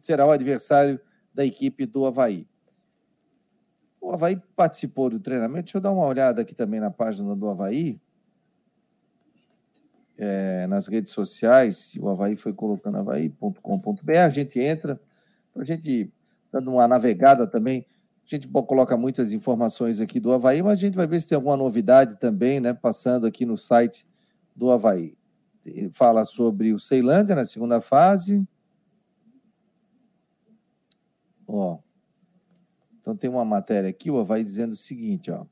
será o adversário da equipe do Havaí. O Havaí participou do treinamento. Deixa eu dar uma olhada aqui também na página do Havaí. É, nas redes sociais, o Havaí foi colocando havaí.com.br, a gente entra, a gente dando uma navegada também. A gente coloca muitas informações aqui do Havaí, mas a gente vai ver se tem alguma novidade também, né? Passando aqui no site do Havaí. Ele fala sobre o Ceilândia na segunda fase. Ó. Então tem uma matéria aqui, o Havaí dizendo o seguinte, ó.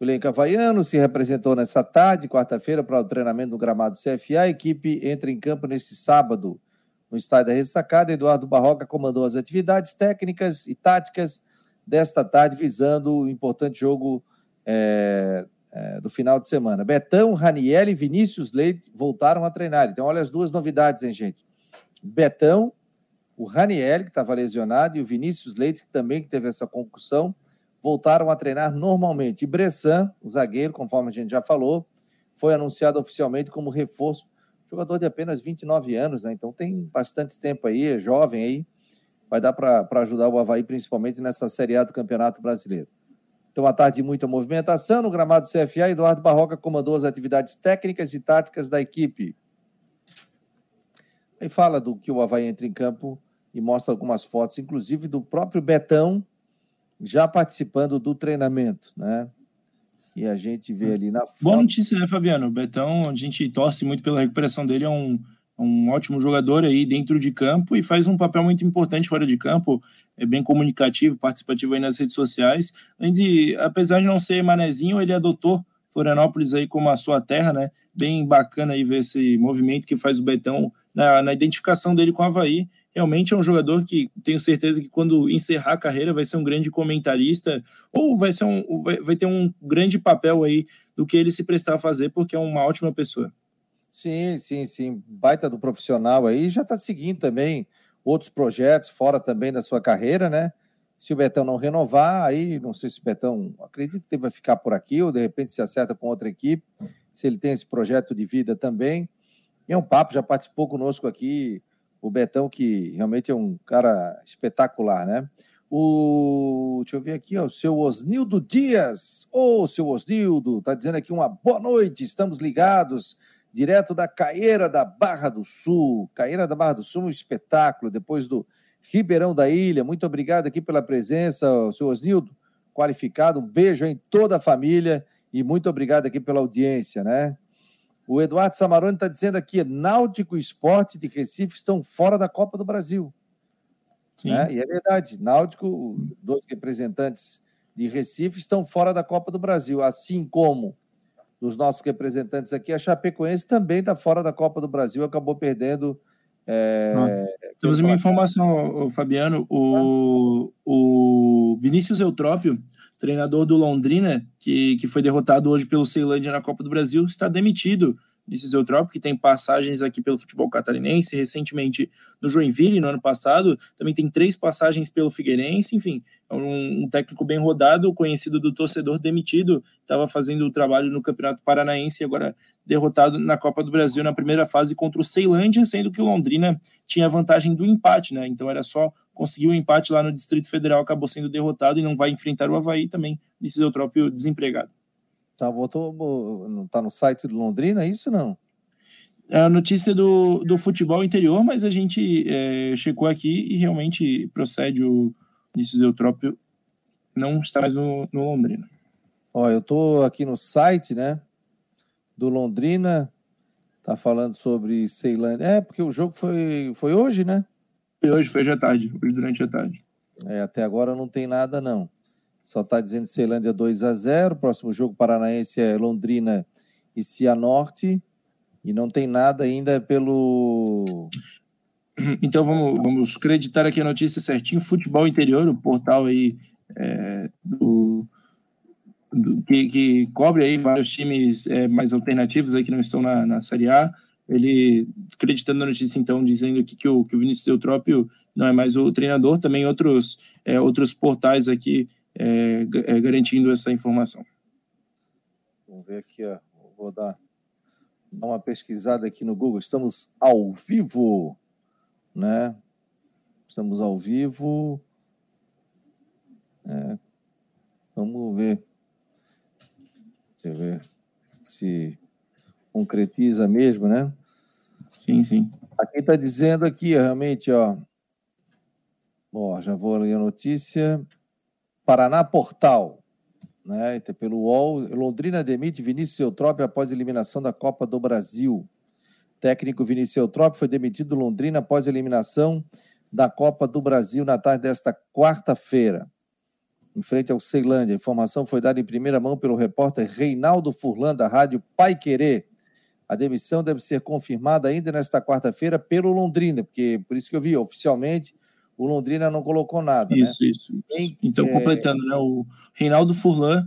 O elenco havaiano se representou nessa tarde, quarta-feira, para o treinamento no gramado CFA. A equipe entra em campo neste sábado, no estádio da Ressacada, Eduardo Barroca comandou as atividades técnicas e táticas desta tarde, visando o importante jogo é, é, do final de semana. Betão, Raniel e Vinícius Leite voltaram a treinar. Então, olha as duas novidades, hein, gente? Betão, o Raniel, que estava lesionado, e o Vinícius Leite, que também teve essa concussão, voltaram a treinar normalmente. E Bressan, o zagueiro, conforme a gente já falou, foi anunciado oficialmente como reforço jogador de apenas 29 anos, né? Então tem bastante tempo aí, é jovem aí, vai dar para ajudar o Havaí, principalmente nessa Série A do Campeonato Brasileiro. Então, à tarde, muita movimentação no gramado CFA. Eduardo Barroca comandou as atividades técnicas e táticas da equipe. Aí fala do que o Havaí entra em campo e mostra algumas fotos, inclusive do próprio Betão já participando do treinamento, né? E a gente vê ali na foto. Boa notícia, né, Fabiano? O Betão, a gente torce muito pela recuperação dele, é um, um ótimo jogador aí dentro de campo e faz um papel muito importante fora de campo, é bem comunicativo, participativo aí nas redes sociais. De, apesar de não ser manezinho, ele adotou Florianópolis aí como a sua terra, né? Bem bacana aí ver esse movimento que faz o Betão na, na identificação dele com o Havaí realmente é um jogador que tenho certeza que quando encerrar a carreira vai ser um grande comentarista ou vai ser um vai, vai ter um grande papel aí do que ele se prestar a fazer porque é uma ótima pessoa. Sim, sim, sim, baita do profissional aí, já está seguindo também outros projetos fora também da sua carreira, né? Se o Betão não renovar, aí não sei se o Betão acredito que vai ficar por aqui ou de repente se acerta com outra equipe, se ele tem esse projeto de vida também. E é um papo, já participou conosco aqui o Betão, que realmente é um cara espetacular, né? O, deixa eu ver aqui, ó, o seu Osnildo Dias. Ô, oh, seu Osnildo, tá dizendo aqui uma boa noite, estamos ligados, direto da Caeira da Barra do Sul. Caeira da Barra do Sul, um espetáculo, depois do Ribeirão da Ilha. Muito obrigado aqui pela presença, seu Osnildo, qualificado. Um beijo em toda a família e muito obrigado aqui pela audiência, né? O Eduardo Samaroni está dizendo aqui: Náutico e Esporte de Recife estão fora da Copa do Brasil. Né? E é verdade. Náutico, dois representantes de Recife, estão fora da Copa do Brasil, assim como os nossos representantes aqui, a Chapecoense também está fora da Copa do Brasil, acabou perdendo. É, ah, temos uma informação, Fabiano: o, o Vinícius Eutrópio treinador do Londrina, que, que foi derrotado hoje pelo Ceilândia na Copa do Brasil, está demitido Ulisses Eutrópio, que tem passagens aqui pelo futebol catarinense, recentemente no Joinville, no ano passado, também tem três passagens pelo Figueirense, enfim, é um, um técnico bem rodado, conhecido do torcedor demitido, estava fazendo o trabalho no Campeonato Paranaense e agora derrotado na Copa do Brasil na primeira fase contra o Ceilândia, sendo que o Londrina tinha a vantagem do empate, né? Então era só conseguir o um empate lá no Distrito Federal, acabou sendo derrotado e não vai enfrentar o Havaí também, Ulisses Eutrópio desempregado. Tá, botou, não tá no site do Londrina, é isso não? É a notícia do, do futebol interior, mas a gente é, checou aqui e realmente procede o Vinícius Eutrópio não está mais no, no Londrina. Ó, eu tô aqui no site, né, do Londrina, tá falando sobre Ceilândia. É, porque o jogo foi, foi hoje, né? Foi hoje, foi hoje à tarde, hoje durante a tarde. É, até agora não tem nada, não. Só está dizendo Ceilândia 2 a 0 Próximo jogo paranaense é Londrina e Cianorte. E não tem nada ainda pelo. Então vamos, vamos acreditar aqui a notícia certinho. Futebol Interior, o portal aí é, do, do, que, que, cobre aí vários times é, mais alternativos aí que não estão na, na Série A. Ele acreditando na notícia, então, dizendo aqui que o, que o Vinícius Eutrópio não é mais o treinador, também outros, é, outros portais aqui é, é, garantindo essa informação. Vamos ver aqui, ó. vou dar, dar uma pesquisada aqui no Google. Estamos ao vivo, né? Estamos ao vivo. É, vamos ver. Deixa eu ver se concretiza mesmo, né? Sim, sim. Aqui está dizendo aqui, realmente, ó. Ó, já vou ler a notícia. Paraná Portal, né, pelo UOL, Londrina demite Vinícius Eutrópio após eliminação da Copa do Brasil. técnico Vinícius Eutrópio foi demitido do Londrina após eliminação da Copa do Brasil na tarde desta quarta-feira, em frente ao Ceilândia. A informação foi dada em primeira mão pelo repórter Reinaldo Furlan, da rádio Pai Querer. A demissão deve ser confirmada ainda nesta quarta-feira pelo Londrina, porque por isso que eu vi oficialmente o Londrina não colocou nada. Isso, né? isso. isso. então, é... completando, né? O Reinaldo Furlan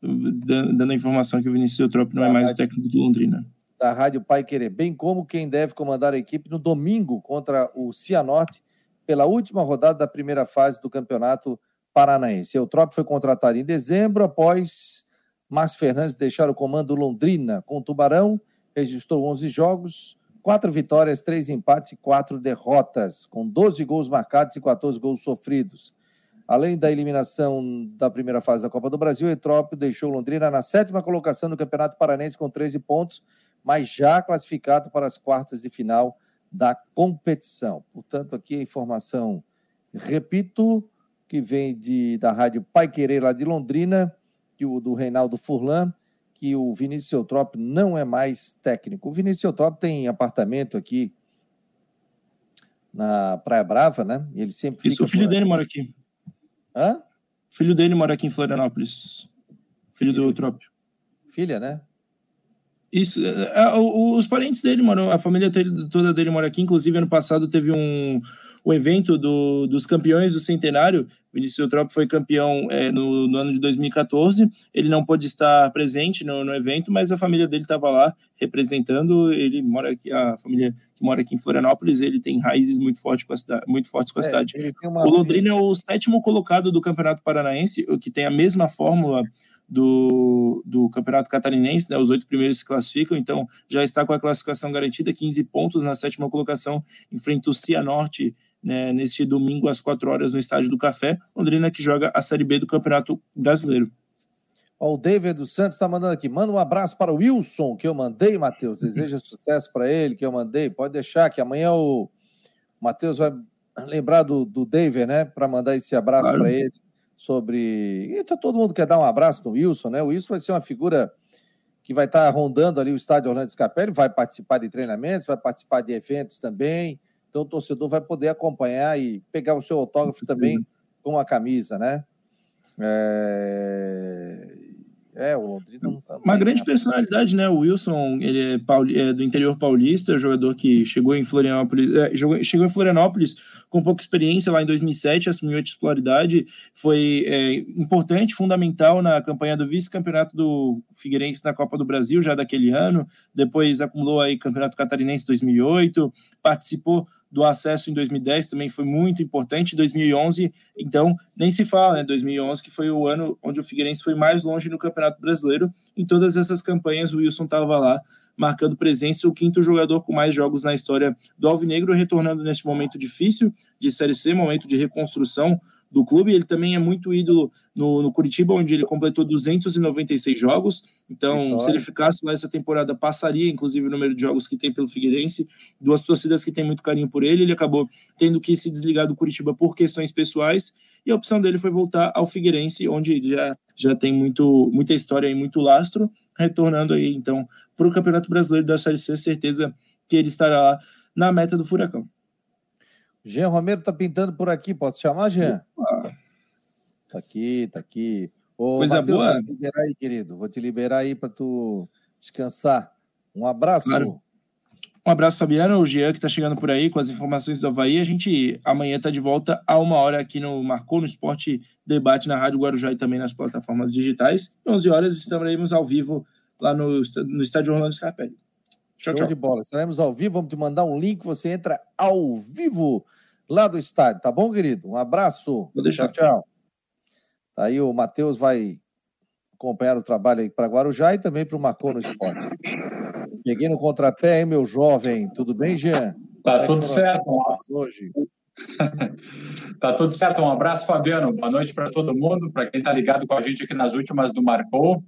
dando a informação que o Vinícius Eutrópio não é mais o técnico do Londrina. Da Rádio Pai Querer, bem como quem deve comandar a equipe no domingo contra o Cianorte, pela última rodada da primeira fase do Campeonato Paranaense. Eutrópio foi contratado em dezembro, após Márcio Fernandes deixar o comando Londrina com o Tubarão, registrou 11 jogos, quatro vitórias, três empates e quatro derrotas, com 12 gols marcados e 14 gols sofridos. Além da eliminação da primeira fase da Copa do Brasil, o Etrópio deixou Londrina na sétima colocação do Campeonato Paranense com 13 pontos, mas já classificado para as quartas de final da competição. Portanto, aqui a informação, repito, que vem de, da Rádio Pai Querer lá de Londrina, do Reinaldo Furlan, que o Vinícius Eutrópio não é mais técnico. O Vinícius Eutrópio tem apartamento aqui na Praia Brava, né? Ele sempre Isso, o filho dele mora aqui. Hã? O filho dele mora aqui em Florianópolis. Filho, filho do Eutrópio. Filha, né? Isso, é, é, os parentes dele moram, a família toda dele mora aqui. Inclusive, ano passado teve um, o evento do, dos campeões do centenário. Vinícius Eutrópio foi campeão é, no, no, ano de 2014. Ele não pôde estar presente no, no evento, mas a família dele estava lá representando. Ele mora aqui, a família que mora aqui em Florianópolis, ele tem raízes muito, forte com a cidade, muito fortes com a é, cidade. O Londrina é o sétimo colocado do Campeonato Paranaense, o que tem a mesma fórmula do, do Campeonato Catarinense, né, os oito primeiros se classificam, então já está com a classificação garantida, 15 pontos na sétima colocação, enfrenta o Cianorte né, neste domingo às 4 horas no Estádio do Café. Londrina que joga a Série B do Campeonato Brasileiro. Ó, o David dos Santos está mandando aqui. Manda um abraço para o Wilson, que eu mandei, Matheus. Deseja sucesso para ele, que eu mandei. Pode deixar que amanhã o Matheus vai lembrar do, do David, né? Para mandar esse abraço claro. para ele. Sobre. E todo mundo quer dar um abraço no Wilson, né? O Wilson vai ser uma figura que vai estar rondando ali o estádio Orlando Scapelli, vai participar de treinamentos, vai participar de eventos também. Então o torcedor vai poder acompanhar e pegar o seu autógrafo também com a camisa, né? É... É, o Londrina não tá Uma grande né? personalidade, né? O Wilson, ele é, pauli, é, do interior paulista, jogador que chegou em Florianópolis, é, jogou, chegou em Florianópolis com pouca experiência lá em 2007, assumiu a titularidade, foi é, importante, fundamental na campanha do vice-campeonato do Figueirense na Copa do Brasil já daquele ano, depois acumulou aí Campeonato Catarinense 2008, participou do acesso em 2010 também foi muito importante, 2011, então nem se fala, né, 2011 que foi o ano onde o Figueirense foi mais longe no Campeonato Brasileiro, em todas essas campanhas o Wilson estava lá, marcando presença, o quinto jogador com mais jogos na história do Alvinegro, retornando neste momento difícil de Série C, momento de reconstrução, do clube. Ele também é muito ídolo no, no Curitiba, onde ele completou 296 jogos. Então, Vitória. se ele ficasse lá essa temporada, passaria, inclusive, o número de jogos que tem pelo Figueirense. Duas torcidas que têm muito carinho por ele. Ele acabou tendo que se desligar do Curitiba por questões pessoais. E a opção dele foi voltar ao Figueirense, onde já, já tem muito, muita história e muito lastro. Retornando aí, então, para o Campeonato Brasileiro da Série C, certeza que ele estará lá na meta do Furacão. Jean Romero tá pintando por aqui. Posso chamar, Jean? Tá aqui, tá aqui. Ô, Coisa Mateus, boa. Vou te liberar aí, querido. Vou te liberar aí para tu descansar. Um abraço. Claro. Um abraço, Fabiano. O Jean que está chegando por aí com as informações do Havaí. A gente amanhã está de volta a uma hora aqui no Marcou no Esporte Debate na Rádio Guarujá e também nas plataformas digitais. 11 horas estaremos ao vivo lá no, no estádio Orlando Scarpelli. Show tchau. de bola. Estaremos ao vivo. Vamos te mandar um link. Você entra ao vivo lá do estádio, tá bom, querido? Um abraço. Vou deixar. Tchau, tchau. Tá aí o Matheus vai acompanhar o trabalho aí para Guarujá e também para o Marcou no Esporte. Peguei no contrapé, hein, meu jovem? Tudo bem, Jean? Tá é tudo certo. Hoje? tá tudo certo. Um abraço, Fabiano. Boa noite para todo mundo, para quem está ligado com a gente aqui nas últimas do Marcou.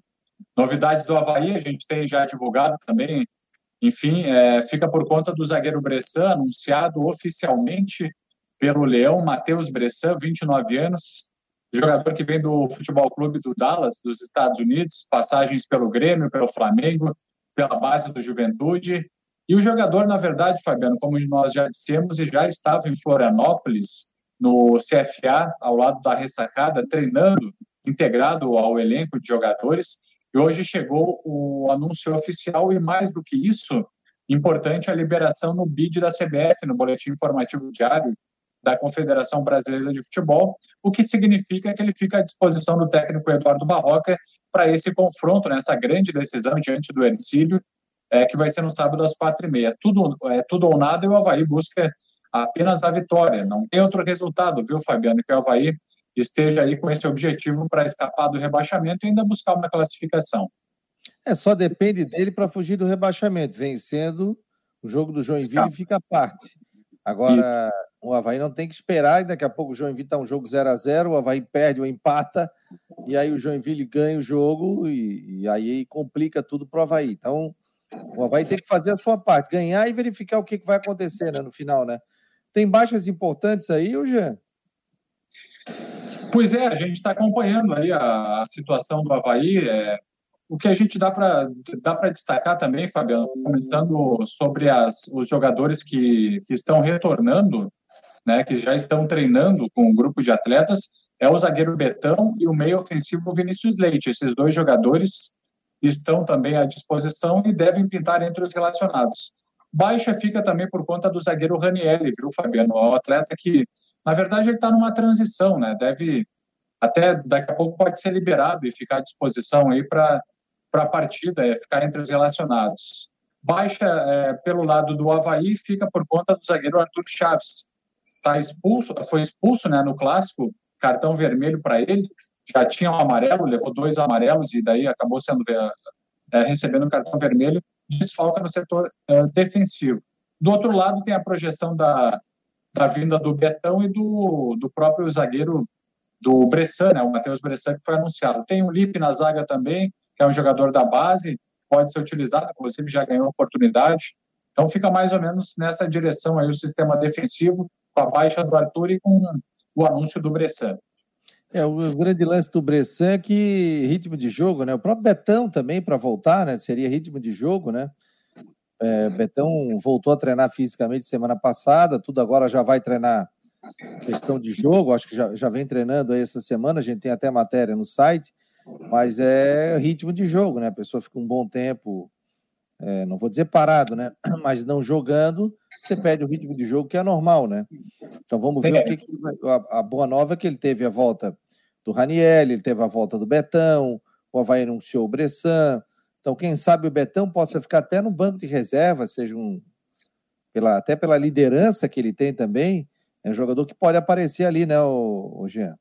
Novidades do Havaí, a gente tem já divulgado também enfim, é, fica por conta do zagueiro Bressan, anunciado oficialmente pelo Leão, Matheus Bressan, 29 anos, jogador que vem do Futebol Clube do Dallas, dos Estados Unidos, passagens pelo Grêmio, pelo Flamengo, pela base do Juventude. E o jogador, na verdade, Fabiano, como nós já dissemos, e já estava em Florianópolis, no CFA, ao lado da ressacada, treinando, integrado ao elenco de jogadores. E hoje chegou o anúncio oficial e, mais do que isso, importante a liberação no BID da CBF, no Boletim Informativo Diário da Confederação Brasileira de Futebol, o que significa que ele fica à disposição do técnico Eduardo Barroca para esse confronto, nessa né, grande decisão diante do Ercílio, é, que vai ser no sábado às quatro e meia. Tudo, é, tudo ou nada e o Havaí busca apenas a vitória. Não tem outro resultado, viu, Fabiano, que o Havaí esteja aí com esse objetivo para escapar do rebaixamento e ainda buscar uma classificação. É, só depende dele para fugir do rebaixamento. Vencendo, o jogo do Joinville Escapa. fica à parte. Agora, e... o Havaí não tem que esperar, daqui a pouco o Joinville está um jogo 0 a 0 o Havaí perde ou empata, e aí o Joinville ganha o jogo e, e aí complica tudo para o Havaí. Então, o Havaí tem que fazer a sua parte, ganhar e verificar o que, que vai acontecer né, no final, né? Tem baixas importantes aí, Jean? Pois é, a gente está acompanhando aí a, a, situação do Havaí. É, o que a gente dá para dá destacar também, Fabiano, comentando sobre as, os jogadores que, que estão retornando, né, que já estão treinando com um grupo de atletas, é o zagueiro Betão e o meio ofensivo Vinícius Leite. Esses dois jogadores estão também à disposição e devem pintar entre os relacionados. Baixa fica também por conta do zagueiro Ranielli, viu, Fabiano? O atleta que na verdade, ele está numa transição, né? Deve até daqui a pouco pode ser liberado e ficar à disposição aí para para a partida, é, ficar entre os relacionados. Baixa é, pelo lado do Havaí fica por conta do zagueiro Arthur Chaves. Tá expulso, foi expulso né, no clássico, cartão vermelho para ele. Já tinha um amarelo, levou dois amarelos e daí acabou sendo é, é recebendo um cartão vermelho. Desfalca no setor é, defensivo. Do outro lado tem a projeção da, da vinda do Betão e do, do próprio zagueiro do Bressan, né, o Matheus Bressan, que foi anunciado. Tem o Lipe na zaga também, que é um jogador da base, pode ser utilizado, inclusive já ganhou oportunidade. Então fica mais ou menos nessa direção aí o sistema defensivo, com a baixa do Arthur e com o anúncio do Bressan. É, o grande lance do Bressan é que ritmo de jogo, né? O próprio Betão também, para voltar, né? Seria ritmo de jogo, né? É, Betão voltou a treinar fisicamente semana passada, tudo agora já vai treinar questão de jogo, acho que já, já vem treinando aí essa semana, a gente tem até matéria no site. Mas é ritmo de jogo, né? A pessoa fica um bom tempo, é, não vou dizer parado, né? Mas não jogando, você perde o ritmo de jogo, que é normal, né? Então vamos ver é. o que, que vai... a, a, boa nova é que ele teve a volta do Raniel, ele teve a volta do Betão, o Havaí anunciou o Bressan. Então, quem sabe o Betão possa ficar até no banco de reserva, seja um. Pela, até pela liderança que ele tem também, é um jogador que pode aparecer ali, né, o, o Jean?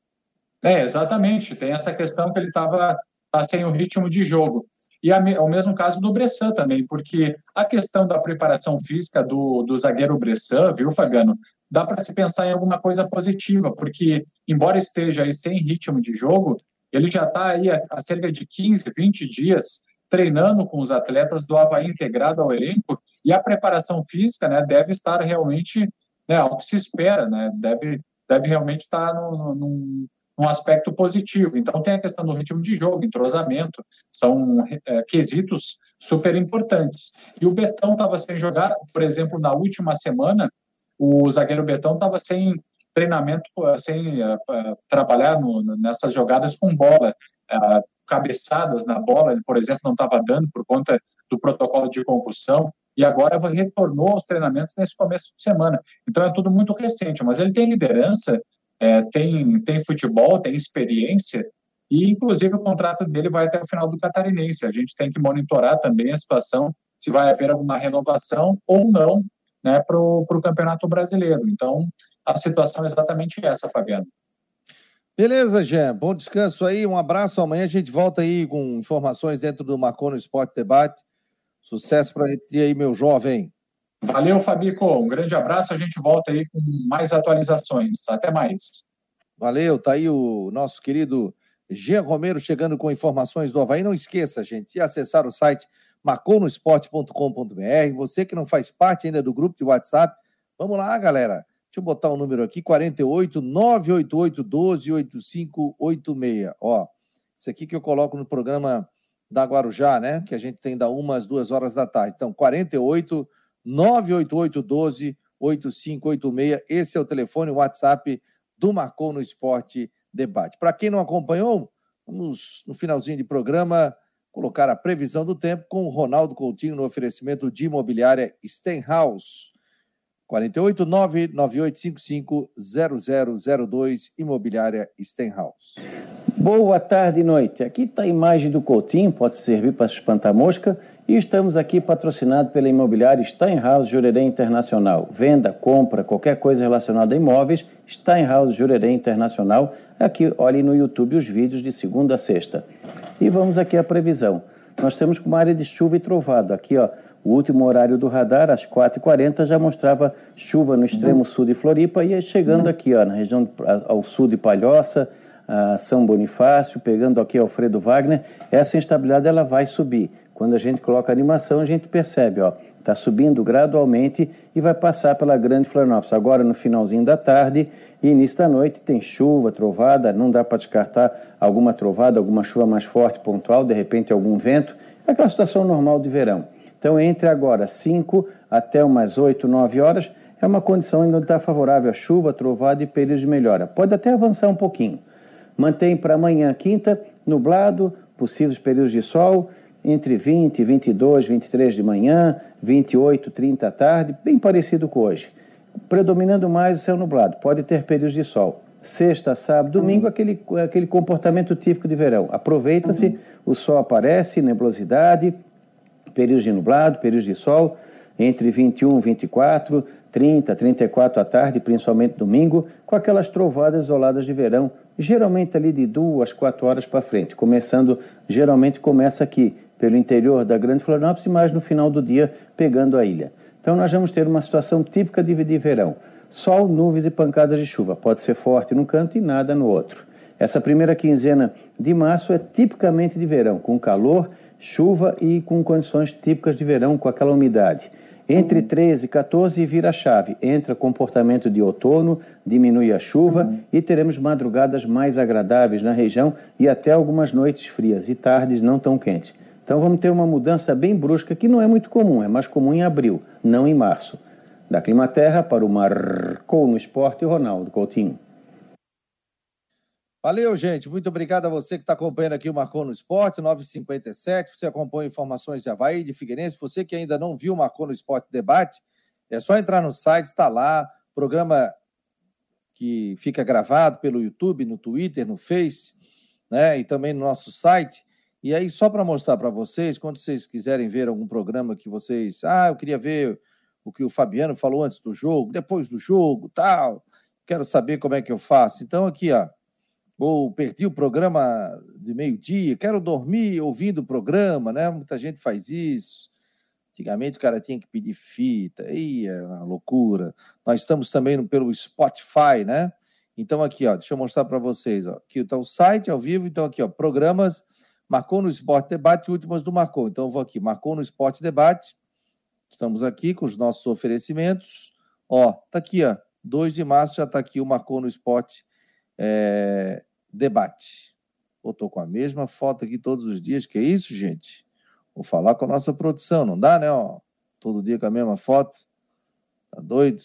É, exatamente. Tem essa questão que ele estava tá sem o ritmo de jogo. E é o mesmo caso do Bressan também, porque a questão da preparação física do, do zagueiro Bressan, viu, Fabiano, dá para se pensar em alguma coisa positiva, porque, embora esteja aí sem ritmo de jogo, ele já está aí há cerca de 15, 20 dias treinando com os atletas do Havaí integrado ao elenco, e a preparação física né, deve estar realmente né, ao que se espera, né, deve, deve realmente estar no, num, num aspecto positivo. Então, tem a questão do ritmo de jogo, entrosamento, são é, quesitos super importantes. E o Betão estava sem jogar, por exemplo, na última semana, o zagueiro Betão estava sem treinamento, sem uh, trabalhar no, nessas jogadas com bola. Uh, cabeçadas na bola, ele, por exemplo, não estava dando por conta do protocolo de concussão, e agora retornou aos treinamentos nesse começo de semana. Então é tudo muito recente, mas ele tem liderança, é, tem, tem futebol, tem experiência, e inclusive o contrato dele vai até o final do catarinense. A gente tem que monitorar também a situação, se vai haver alguma renovação ou não né, para o Campeonato Brasileiro. Então, a situação é exatamente essa, Fabiano. Beleza, Jean. Bom descanso aí. Um abraço. Amanhã a gente volta aí com informações dentro do Marcon no Esporte Debate. Sucesso para ti aí, meu jovem. Valeu, Fabico. Um grande abraço. A gente volta aí com mais atualizações. Até mais. Valeu. Tá aí o nosso querido Jean Romero chegando com informações do Havaí. Não esqueça, gente, de acessar o site marconosport.com.br. Você que não faz parte ainda do grupo de WhatsApp, vamos lá, galera. Deixa eu botar o um número aqui, 48 988 12 8586. Ó, isso aqui que eu coloco no programa da Guarujá, né? Que a gente tem da uma às duas horas da tarde. Então, 48 988 12 8586. Esse é o telefone, o WhatsApp do Marcou no Esporte Debate. Para quem não acompanhou, vamos no finalzinho de programa colocar a previsão do tempo com o Ronaldo Coutinho no oferecimento de imobiliária Stenhouse. 48 0002 Imobiliária Stenhouse. Boa tarde e noite. Aqui está a imagem do Coutinho, pode servir para espantar mosca. E estamos aqui patrocinados pela imobiliária Steinhaus Jurerê Internacional. Venda, compra, qualquer coisa relacionada a imóveis, Steinhaus Jurerê Internacional. Aqui, olhe no YouTube os vídeos de segunda a sexta. E vamos aqui à previsão. Nós temos uma área de chuva e trovado. Aqui, ó, o último horário do radar, às 4h40, já mostrava chuva no extremo sul de Floripa e chegando aqui, ó, na região ao sul de Palhoça, São Bonifácio, pegando aqui Alfredo Wagner, essa instabilidade ela vai subir. Quando a gente coloca a animação, a gente percebe, ó, está subindo gradualmente e vai passar pela Grande Florianópolis. Agora, no finalzinho da tarde e início da noite, tem chuva, trovada, não dá para descartar alguma trovada, alguma chuva mais forte, pontual, de repente algum vento. É aquela situação normal de verão. Então, entre agora 5 até umas 8, 9 horas, é uma condição ainda está favorável a chuva, trovada e períodos de melhora. Pode até avançar um pouquinho. Mantém para amanhã, quinta, nublado, possíveis períodos de sol, entre 20, 22, 23 de manhã, 28, 30 à tarde, bem parecido com hoje. Predominando mais o céu nublado, pode ter períodos de sol. Sexta, sábado, domingo, aquele, aquele comportamento típico de verão. Aproveita-se, o sol aparece, nebulosidade, períodos de nublado, períodos de sol, entre 21 24, 30, 34 à tarde, principalmente domingo, com aquelas trovadas isoladas de verão, geralmente ali de duas, quatro horas para frente, começando, geralmente começa aqui, pelo interior da Grande Florianópolis, mas no final do dia pegando a ilha. Então nós vamos ter uma situação típica de, de verão. Sol, nuvens e pancadas de chuva. Pode ser forte num canto e nada no outro. Essa primeira quinzena de março é tipicamente de verão, com calor chuva e com condições típicas de verão, com aquela umidade. Entre 13 e 14 vira chave, entra comportamento de outono, diminui a chuva uhum. e teremos madrugadas mais agradáveis na região e até algumas noites frias e tardes não tão quentes. Então vamos ter uma mudança bem brusca que não é muito comum, é mais comum em abril, não em março. Da Climaterra para o Marcou no Esporte, Ronaldo Coutinho. Valeu, gente. Muito obrigado a você que está acompanhando aqui o Marcou no Esporte, 957. Você acompanha informações de Havaí, de Figueirense. Você que ainda não viu o Marcou no Esporte Debate, é só entrar no site, está lá. Programa que fica gravado pelo YouTube, no Twitter, no Face, né? E também no nosso site. E aí, só para mostrar para vocês, quando vocês quiserem ver algum programa que vocês. Ah, eu queria ver o que o Fabiano falou antes do jogo, depois do jogo, tal. Quero saber como é que eu faço. Então, aqui, ó ou perdi o programa de meio-dia, quero dormir ouvindo o programa, né? Muita gente faz isso. Antigamente o cara tinha que pedir fita, aí é uma loucura. Nós estamos também pelo Spotify, né? Então aqui, ó, deixa eu mostrar para vocês, ó. Aqui está o site ao vivo, então aqui, ó, programas Marcou no Esporte Debate, últimas do Marcou. Então eu vou aqui, Marcou no Esporte Debate. Estamos aqui com os nossos oferecimentos. Ó, tá aqui, ó. 2 de março já está aqui o Marcou no Esporte é, debate. Eu estou com a mesma foto aqui todos os dias, que é isso, gente? Vou falar com a nossa produção, não dá, né? Ó, todo dia com a mesma foto. Tá doido?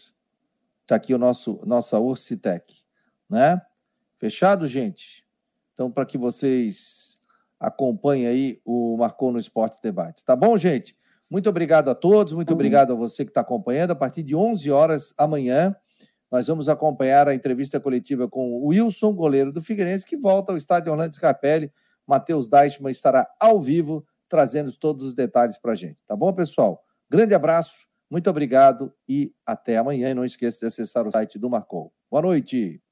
Tá aqui o nosso nossa Ursitec, né? Fechado, gente? Então, para que vocês acompanhem aí o Marcou no Esporte Debate. Tá bom, gente? Muito obrigado a todos, muito obrigado a você que está acompanhando. A partir de 11 horas amanhã, nós vamos acompanhar a entrevista coletiva com o Wilson, goleiro do Figueirense, que volta ao estádio Orlando Scarpelli. Matheus Deichmann estará ao vivo, trazendo todos os detalhes para a gente. Tá bom, pessoal? Grande abraço, muito obrigado e até amanhã. E não esqueça de acessar o site do Marcou. Boa noite.